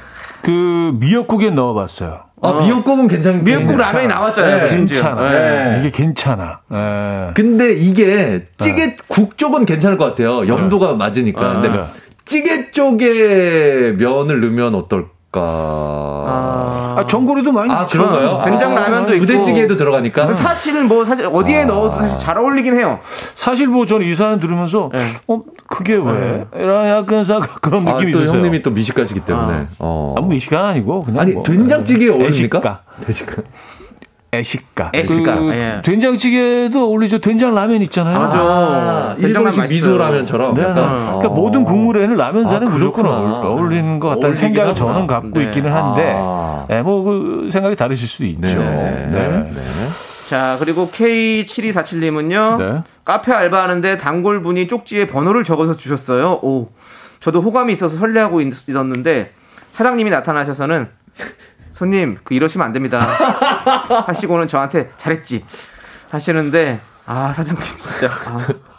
그 미역국에 넣어봤어요. 아, 미역국은 괜찮 미역국 괜찮아. 라면이 나왔잖아요. 네. 괜찮아. 네. 이게 괜찮아. 네. 근데 이게 찌개 국 쪽은 괜찮을 것 같아요. 염도가 맞으니까. 근데 네. 찌개 쪽에 면을 넣으면 어떨까? 아, 아, 전골에도 많이 아. 그런가요? 된장 라면도 있고. 부대찌개에도 들어가니까. 사실은 뭐 사실 어디에 넣어도 사실 잘 어울리긴 해요. 사실 뭐 저는 이 사연 들으면서 네. 어 그게 왜? 이런 약간 사 그런 아, 느낌이 또 있었어요. 형님이 또 미식가시기 때문에. 어. 아무 이 시간 아니고 그냥 아니 뭐, 된장찌개에 네. 어울립니까? 돼지가. 애식가. 애식가, 그 예. 된장찌개도 어울리죠. 된장 라면 있잖아요. 맞아. 아, 일본식 맛있어요. 미소 라면처럼. 네, 약간. 네. 그러니까 어. 모든 국물에는 라면사는 아, 무조건. 어울- 어울리는 것 같다는 생각을 하구나. 저는 갖고 네. 있기는 한데, 아. 네, 뭐그 생각이 다르실 수도 있죠. 네. 네. 네. 자, 그리고 K7247님은요. 네. 카페 알바하는데 단골 분이 쪽지에 번호를 적어서 주셨어요. 오. 저도 호감이 있어서 설레하고 있- 있었는데 사장님이 나타나셔서는 손님, 그 이러시면 안 됩니다. 하시고는 저한테 잘했지. 하시는데 아, 사장님 진짜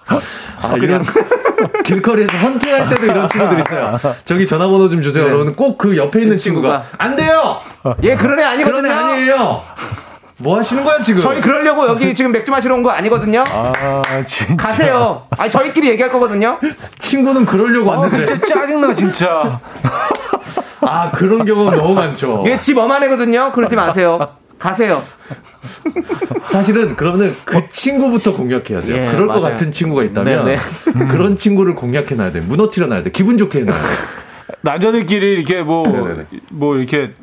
아, 아, 이런 길거리에서 헌팅할 때도 이런 친구들 있어요. 저기 전화번호 좀 주세요. 네. 그러면 꼭 그 옆에 있는 그 친구가, 친구가. 안 돼요. 얘 그런 애 아니거든요. 그런 애 아니에요. 뭐 하시는 거야 지금? 저희 그러려고 여기 지금 맥주 마시러 온 거 아니거든요. 아, 진짜. 가세요. 아니 저희끼리 얘기할 거거든요. 친구는 그러려고 아, 왔는데. 진짜 짜증나, 진짜. 아 그런 경우 너무 많죠. 얘집 엄한 애거든요. 그러지 마세요. 가세요. 사실은 그러면 그 친구부터 공략해야 돼요. 예, 그럴 것 맞아요. 같은 친구가 있다면 네, 그런 친구를 공략해 놔야 돼. 무너뜨려 놔야 돼. 기분 좋게 해 놔야 돼. 남자들끼리 이렇게 뭐, 네네네. 뭐 이렇게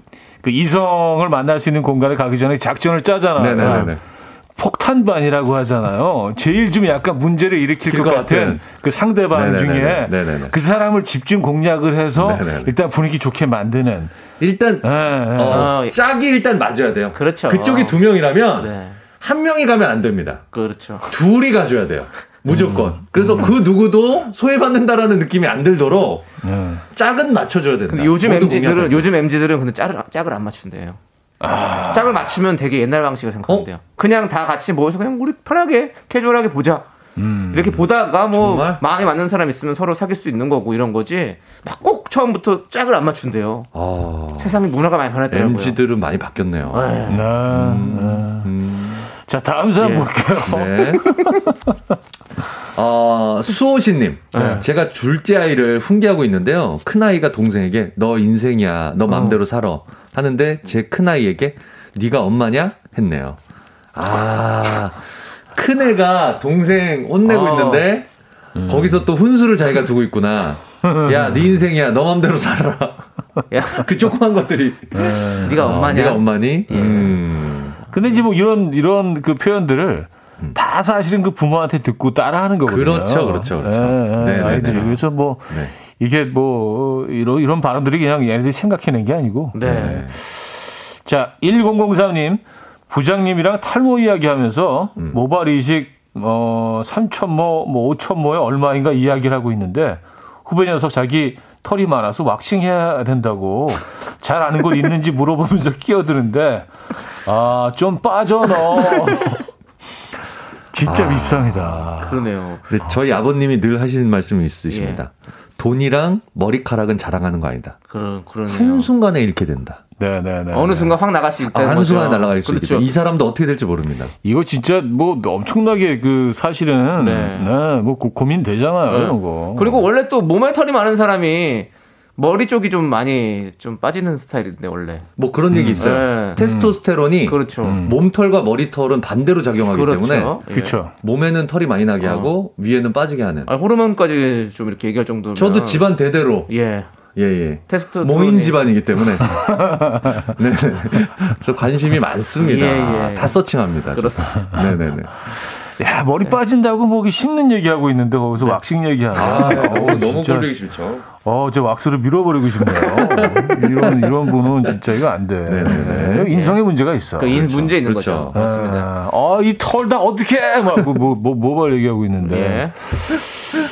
그 이성을 만날 수 있는 공간에 가기 전에 작전을 짜잖아요. 네네네. 폭탄반이라고 하잖아요. 제일 좀 약간 문제를 일으킬 것, 것 같은 같은. 그 상대방 네네네네. 중에 네네네. 그 사람을 집중 공략을 해서 네네네. 일단 분위기 좋게 만드는. 일단 예, 예. 어, 어, 짝이 일단 맞아야 돼요. 그렇죠. 그쪽이 두 명이라면 네. 한 명이 가면 안 됩니다. 그렇죠. 둘이 가줘야 돼요. 무조건. 그래서 그 누구도 소외받는다라는 느낌이 안 들도록 예. 짝은 맞춰줘야 된다. 근데 요즘 MZ들은 요즘 MZ들은 근데 짝을 짝을 안 맞춘대요. 아. 짝을 맞추면 되게 옛날 방식을 생각한대요. 어? 그냥 다 같이 모여서 그냥 우리 편하게 캐주얼하게 보자. 이렇게 보다가 뭐 음. 정말? 마음에 맞는 사람 있으면 서로 사귈 수 있는 거고 이런 거지. 막 꼭 처음부터 짝을 안 맞춘대요. 아, 세상이 문화가 많이 변했더라고요. MZ들은 많이 바뀌었네요. 네. 네, 네. 음, 자, 다음 사람 예. 볼게요. 네. 어, 수호신님. 네. 제가 둘째 아이를 훈계하고 있는데요. 큰 아이가 동생에게 너 인생이야. 너 맘대로 살아. 하는데 제 큰아이에게 네가 엄마냐? 했네요. 아, 큰애가 동생 혼내고 어. 있는데 거기서 또 훈수를 자기가 두고 있구나. 야, 네 인생이야. 너 맘대로 살아. 야, 그 조그만 것들이. 네가 어, 엄마냐? 네가 엄마니? 음. 근데 이제 뭐 이런 이런 그 표현들을 다 사실은 그 부모한테 듣고 따라하는 거거든요. 그렇죠, 그렇죠, 그렇죠. 예, 예, 네, 네, 아이들이 네. 그래서 뭐 네. 이게 뭐 이런 이런 발언들이 그냥 얘네들이 생각해낸 게 아니고. 네. 자, 1003님 부장님이랑 탈모 이야기하면서 음. 모발 이식 어 3천모 뭐 5천모에 얼마인가 이야기를 하고 있는데 후배 녀석 자기 털이 많아서 왁싱 해야 된다고 잘 아는 곳 있는지 물어보면서 끼어드는데 아 좀 빠져 너 진짜 밉상이다. 그러네요. 근데 저희 아버님이 늘 하시는 말씀이 있으십니다. 돈이랑 머리카락은 자랑하는 거 아니다. 그러, 그러네요. 한순간에 잃게 된다. 네네네. 어느 순간 확 나갈 수 아, 있다는 거죠. 한순간에 날아갈 수 그렇죠. 있다. 이 사람도 어떻게 될지 모릅니다. 이거 진짜 뭐 엄청나게 그 사실은 네. 네, 뭐 고- 고민 되잖아요 네. 이런 거. 그리고 원래 또 몸에 털이 많은 사람이 머리 쪽이 좀 많이 좀 빠지는 스타일인데 원래. 뭐 그런 얘기 있어요. 네. 테스토스테론이 그렇죠. 몸털과 머리털은 반대로 작용하기 때문에 그렇죠. 예. 그렇죠. 몸에는 털이 많이 나게 어. 하고 위에는 빠지게 하는. 아, 호르몬까지 좀 이렇게 얘기할 정도면 저도 집안 대대로 예. 예 예. 테스트 모인 집안이기 때문에 네. 저 관심이 많습니다. 예, 예. 다 서칭합니다. 그렇습니다. 네 네 네. 야 머리 빠진다고 뭐 이렇게 씹는 얘기하고 있는데 거기서 왁싱 얘기하네. 아, 너무 어, 너무 진짜. 걸리기 싫죠. 어, 저 왁스를 밀어버리고 싶네요. 이런 이런 분은 진짜 이거 안 돼. 네네네. 네, 인성에 문제가 있어. 그 인, 문제 있는 그렇죠. 거죠. 맞습니다. 아, 이털 다 어떻게 막 뭐 뭐, 모발 얘기하고 있는데 예.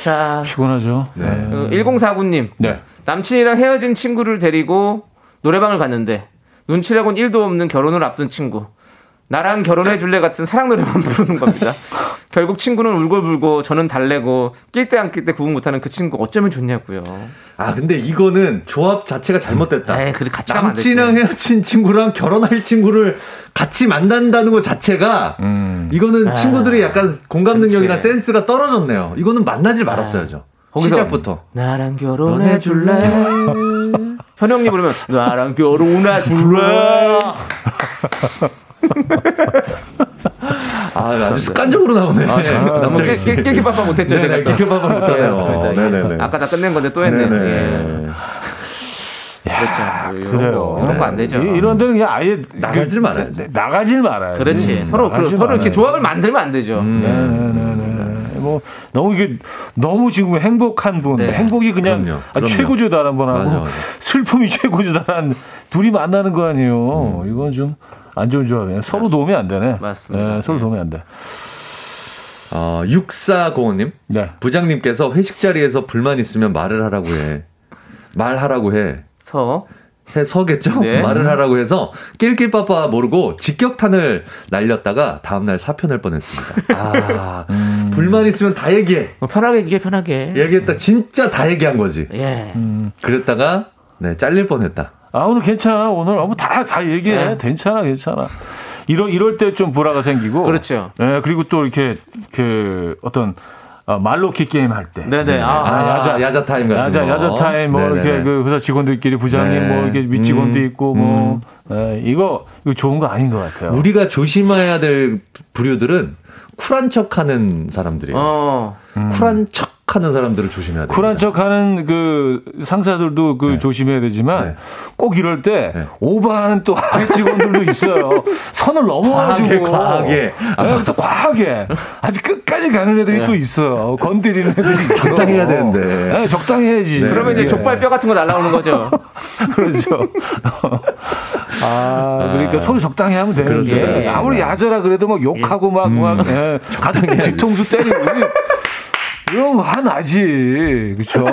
자, 피곤하죠. 네. 네. 그 1049님. 네. 남친이랑 헤어진 친구를 데리고 노래방을 갔는데 눈치라곤 1도 없는 결혼을 앞둔 친구. 나랑 결혼해 줄래 같은 사랑 노래만 부르는 겁니다. 결국 친구는 울고불고 저는 달래고 낄 때 안 낄 때 구분 못하는 그 친구 어쩌면 좋냐고요. 아 근데 이거는 조합 자체가 잘못됐다. 에이, 그래 같이 남친이랑. 헤어진 친구랑 결혼할 친구를 같이 만난다는 것 자체가 음. 이거는 친구들이 약간 공감 능력이나 그치. 센스가 떨어졌네요. 이거는 만나질 말았어야죠. 거기서 시작부터. 나랑 결혼해 줄래? 현영님 부르면 나랑 결혼해 줄래? 아, 아주 습관적으로 나오네. 아, 너무. 낄낄빠빠 못했죠 네네, 제가 또. 낄낄빠빠 못하네요. 예. 예. 네네네. 아까 다 끝낸 건데 또 했네. 예. 네네. 야, 그렇죠. 그래요. 이런 거 안 되죠. 이- 이런 데는 그냥 아예 나가질 그- 말아야지. 네, 나가질 말아야지. 그렇지. 서로 그, 서로 이렇게. 조합을 만들면 안 되죠. 음. 네 네 네. 뭐 너무 이게 너무 지금 행복한 분, 네. 행복이 그냥 그럼요, 아, 그럼요. 최고조다라는 분하고 맞아, 맞아. 슬픔이 최고조다라는 둘이 만나는 거 아니에요. 이건 좀 안 좋은 조합이에요. 서로 도움이 안 되네. 맞습니다. 네, 서로 예. 도움이 안 돼. 어, 6405님. 네. 부장님께서 회식 자리에서 불만 있으면 말을 하라고 해. 말하라고 해. 서 해 서겠죠? 네. 말을 하라고 해서 낄낄빠빠 모르고 직격탄을 날렸다가 다음날 사표 낼 뻔했습니다. 아, 불만 있으면 다 얘기해. 뭐 편하게 얘기해 편하게. 얘기했다 진짜 다 얘기한 거지. 예. 그랬다가 네 잘릴 뻔했다. 아 오늘 괜찮아. 오늘 어, 다다 얘기해. 네. 괜찮아, 괜찮아. 이럴 이럴 때 좀 불화가 생기고. 그렇죠. 네, 그리고 또 이렇게 그 어떤 어, 말로키 게임 할 때. 네네. 아, 아, 야자 야자 타임 같은 야자, 거. 야자 타임, 뭐, 네네네. 이렇게 그 회사 직원들끼리 부장님, 네. 뭐, 이렇게 윗직원도 음, 있고, 뭐, 에, 이거, 이거 좋은 거 아닌 것 같아요. 우리가 조심해야 될 부류들은 쿨한 척하는 사람들이에요. 어. 쿨한 척 하는 사람들을 조심해야 돼요. 쿨한 척 하는 그 상사들도 그 조심해야 되지만 네. 꼭 이럴 때 네. 오버하는 또 아래 직원들도 있어요. 선을 넘어가지고. 과하게, 과하게. 네, 또 과하게. 아직 끝까지 가는 애들이 또 있어요. 건드리는 애들이 있어. 적당히 해야 되는데. 네, 적당히 해야지. 네. 그러면 이제 예. 족발뼈 같은 거 날라오는 거죠. 그렇죠. 아, 그러니까 서로 적당히 하면 되는 그렇습니다. 게 아무리 야자라 그래도 막 욕하고 막, 막, 예, 가슴 뒤통수 때리고. 거 화나지. 그쵸?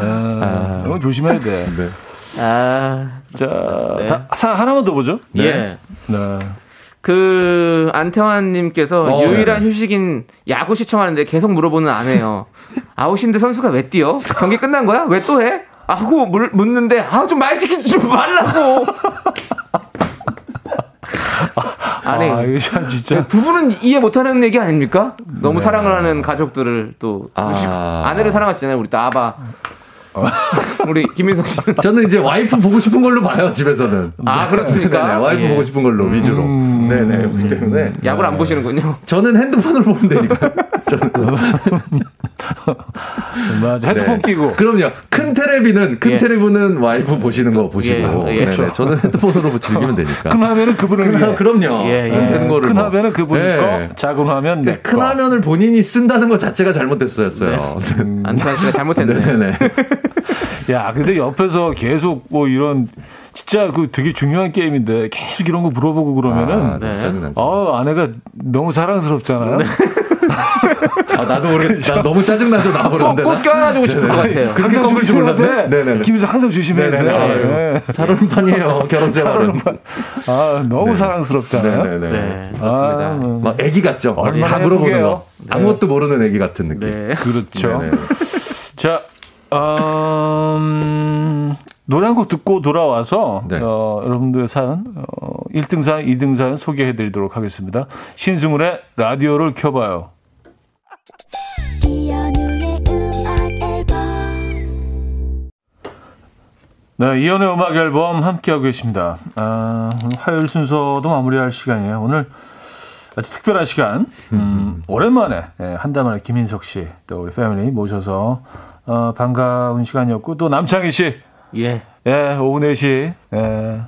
아, 이건 조심해야 돼. 네. 아. 자, 네. 다, 사, 하나만 더 보죠. 예. 네. 그 안태환님께서 어, 유일한 네네. 휴식인 야구 시청하는데 계속 물어보는 아내요. 아웃인데 선수가 왜 뛰어? 경기 끝난 거야? 왜 또 해? 아, 하고 물, 묻는데 아 좀 말 시키지 좀 말라고. 아니 아, 참 진짜. 두 분은 이해 못하는 얘기 아닙니까? 너무 네. 사랑을 하는 가족들을 또 아. 아내를 사랑하시잖아요. 우리 또 아바. 우리 김민석 씨는 저는 이제 와이프 보고 싶은 걸로 봐요 집에서는. 아 그렇습니까? 네, 와이프 예. 보고 싶은 걸로 위주로. 음. 네네. 그렇기 때문에 야구를 안 보시는군요. 저는 핸드폰을 보면 되니까. 저는 맞아. 헤드폰 네. 끼고. 그럼요. 큰 테레비는 큰 예. 테레비는 와이프 보시는 거 보시고. 예, 예. 네네. 저는 핸드폰으로 즐기면 되니까. 큰 화면은 그분을 위해. 큰, 그럼요. 예, 예. 네, 되는 거를 큰 뭐. 화면은 그분 네. 거, 작은 화면 내 큰 거. 화면을 본인이 쓴다는 것 자체가 잘못됐어요. 안태환 씨가 잘못했네. 네네. 야, 근데 옆에서 계속 뭐 이런 진짜 그 되게 중요한 게임인데 계속 이런 거 물어보고 그러면은 아, 네. 짜증나죠. 어, 아내가 너무 사랑스럽잖아요. 아, 나도 모르겠, 나 너무 짜증나죠, 나버렸는데. 꼭 껴안아주고 싶을 것 같아요. 그렇게 항상 꺾을 줄 조심해야. 돼. 네네네. 김희석 항상 조심해야 돼. 네. 잘 오는 판이에요, 결혼 생활은. 아, 너무 네. 사랑스럽잖아요. 네네네. 네, 그렇습니다. 아, 음. 막 애기 같죠? 막 얼마나 다 물어보는. 거. 아무것도 모르는 애기 같은 느낌. 네. 그렇죠. 네네. 자, 음, 노래 한 곡 듣고 돌아와서 네. 어, 여러분들의 사연, 어, 1등 사연, 2등 사연 소개해 드리도록 하겠습니다. 신승훈의 라디오를 켜봐요. 이현우의 음악 앨범 네, 이연의 음악 앨범 함께하고 계십니다. 아, 오늘 화요일 순서도 마무리할 시간이에요. 오늘 아주 특별한 시간. 음, 오랜만에, 예, 한달 만에 김인석 씨, 또 우리 패밀리 모셔서, 어, 반가운 시간이었고, 또 남창희 씨, 예. 예, 오후 4시, 예,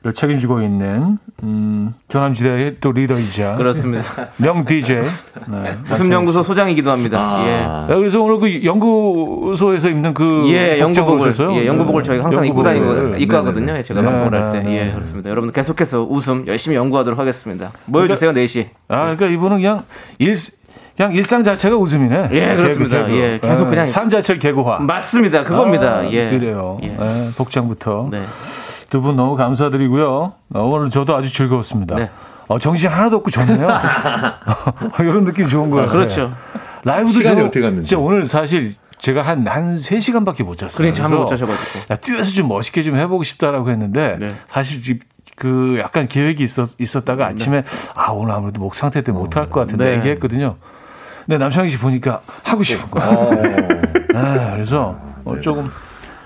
를 책임지고 있는, 음, 조남지대의 또 리더이자, 그렇습니다. 명 DJ. 네, 웃음 연구소 소장이기도 합니다. 아. 예, 그래서 오늘 그 연구소에서 입는 그 예. 연구복을? 예, 연구복을 저희가 항상 입고 다니고. 입고 하거든요. 제가 네, 방송을 할 때. 네, 예, 네. 그렇습니다. 여러분 계속해서 웃음 열심히 연구하도록 하겠습니다. 모여 주세요, 4시. 아, 그러니까 이분은 그냥 일, 그냥 일상 자체가 웃음이네. 예, 그렇습니다. 예, 계속 그냥- 삶 자체를 개고화. 맞습니다. 그겁니다. 아, 예. 그래요. 예. 예, 복장부터. 네. 두분 너무 감사드리고요. 어, 오늘 저도 아주 즐거웠습니다. 네. 어, 정신 하나도 없고 좋네요. 이런 느낌 좋은 거예요. 그렇죠. 라이브도 시간이 저- 어떻게 갔는지. 진짜 오늘 사실 제가 한, 한 3시간밖에 못 잤어요. 그래 잠을 못 그래서 자셔가지고. 야, 뛰어서 좀 멋있게 좀 해보고 싶다라고 했는데 네. 사실 지- 그 약간 계획이 있었, 있었다가 아침에 아 오늘 아무래도 목 상태 때문에 못할 것 같은데 네. 얘기했거든요. 근데 남창희 씨 보니까 하고 싶은 거야. 어. 아, 그래서 어, 조금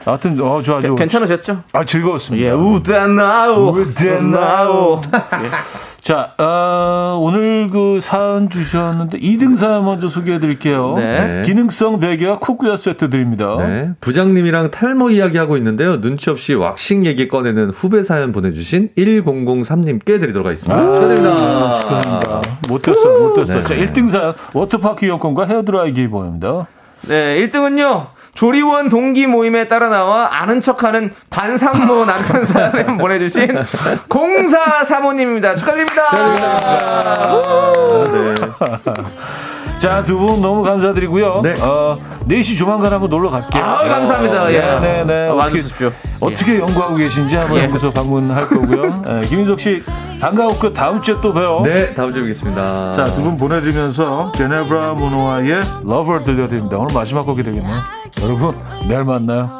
하여튼 어, 저 아주 괜찮으셨죠? 아 즐거웠습니다. 예, 우다나오. 우다나오. 자, 어, 오늘 그 사연 주셨는데 2등 사연 먼저 소개해 드릴게요. 네. 기능성 베개와 코구야 세트 드립니다. 네. 부장님이랑 탈모 이야기 하고 있는데요. 눈치 없이 왁싱 얘기 꺼내는 후배 사연 보내주신 1003님께 드리도록 하겠습니다. 아, 축하드립니다. 축하드립니다. 못했어, 못했어. 네. 자, 1등 사연 워터파크 이용권과 헤어드라이 기 보입니다. 네, 1등은요. 조리원 동기 모임에 따라 나와 아는 척하는 반상모 남편 사연 보내주신 공사 사모님입니다. 축하드립니다. 자, 두 분 너무 감사드리고요. 네. 어, 4시 조만간 한번 놀러 갈게요. 아, 감사합니다. 예. 네, 네, 네. 어, 와주십시오. 어떻게 연구하고 계신지 한번 예. 연구소 방문할 거고요. 예, 김인석 씨, 반가웠고 다음 주에 또 봬요. 네, 다음 주에 뵙겠습니다. 자, 두 분 보내드리면서 제네브라 모노아의 Lover 들려드립니다. 오늘 마지막 곡이 되겠네요. 여러분, 내일 만나요.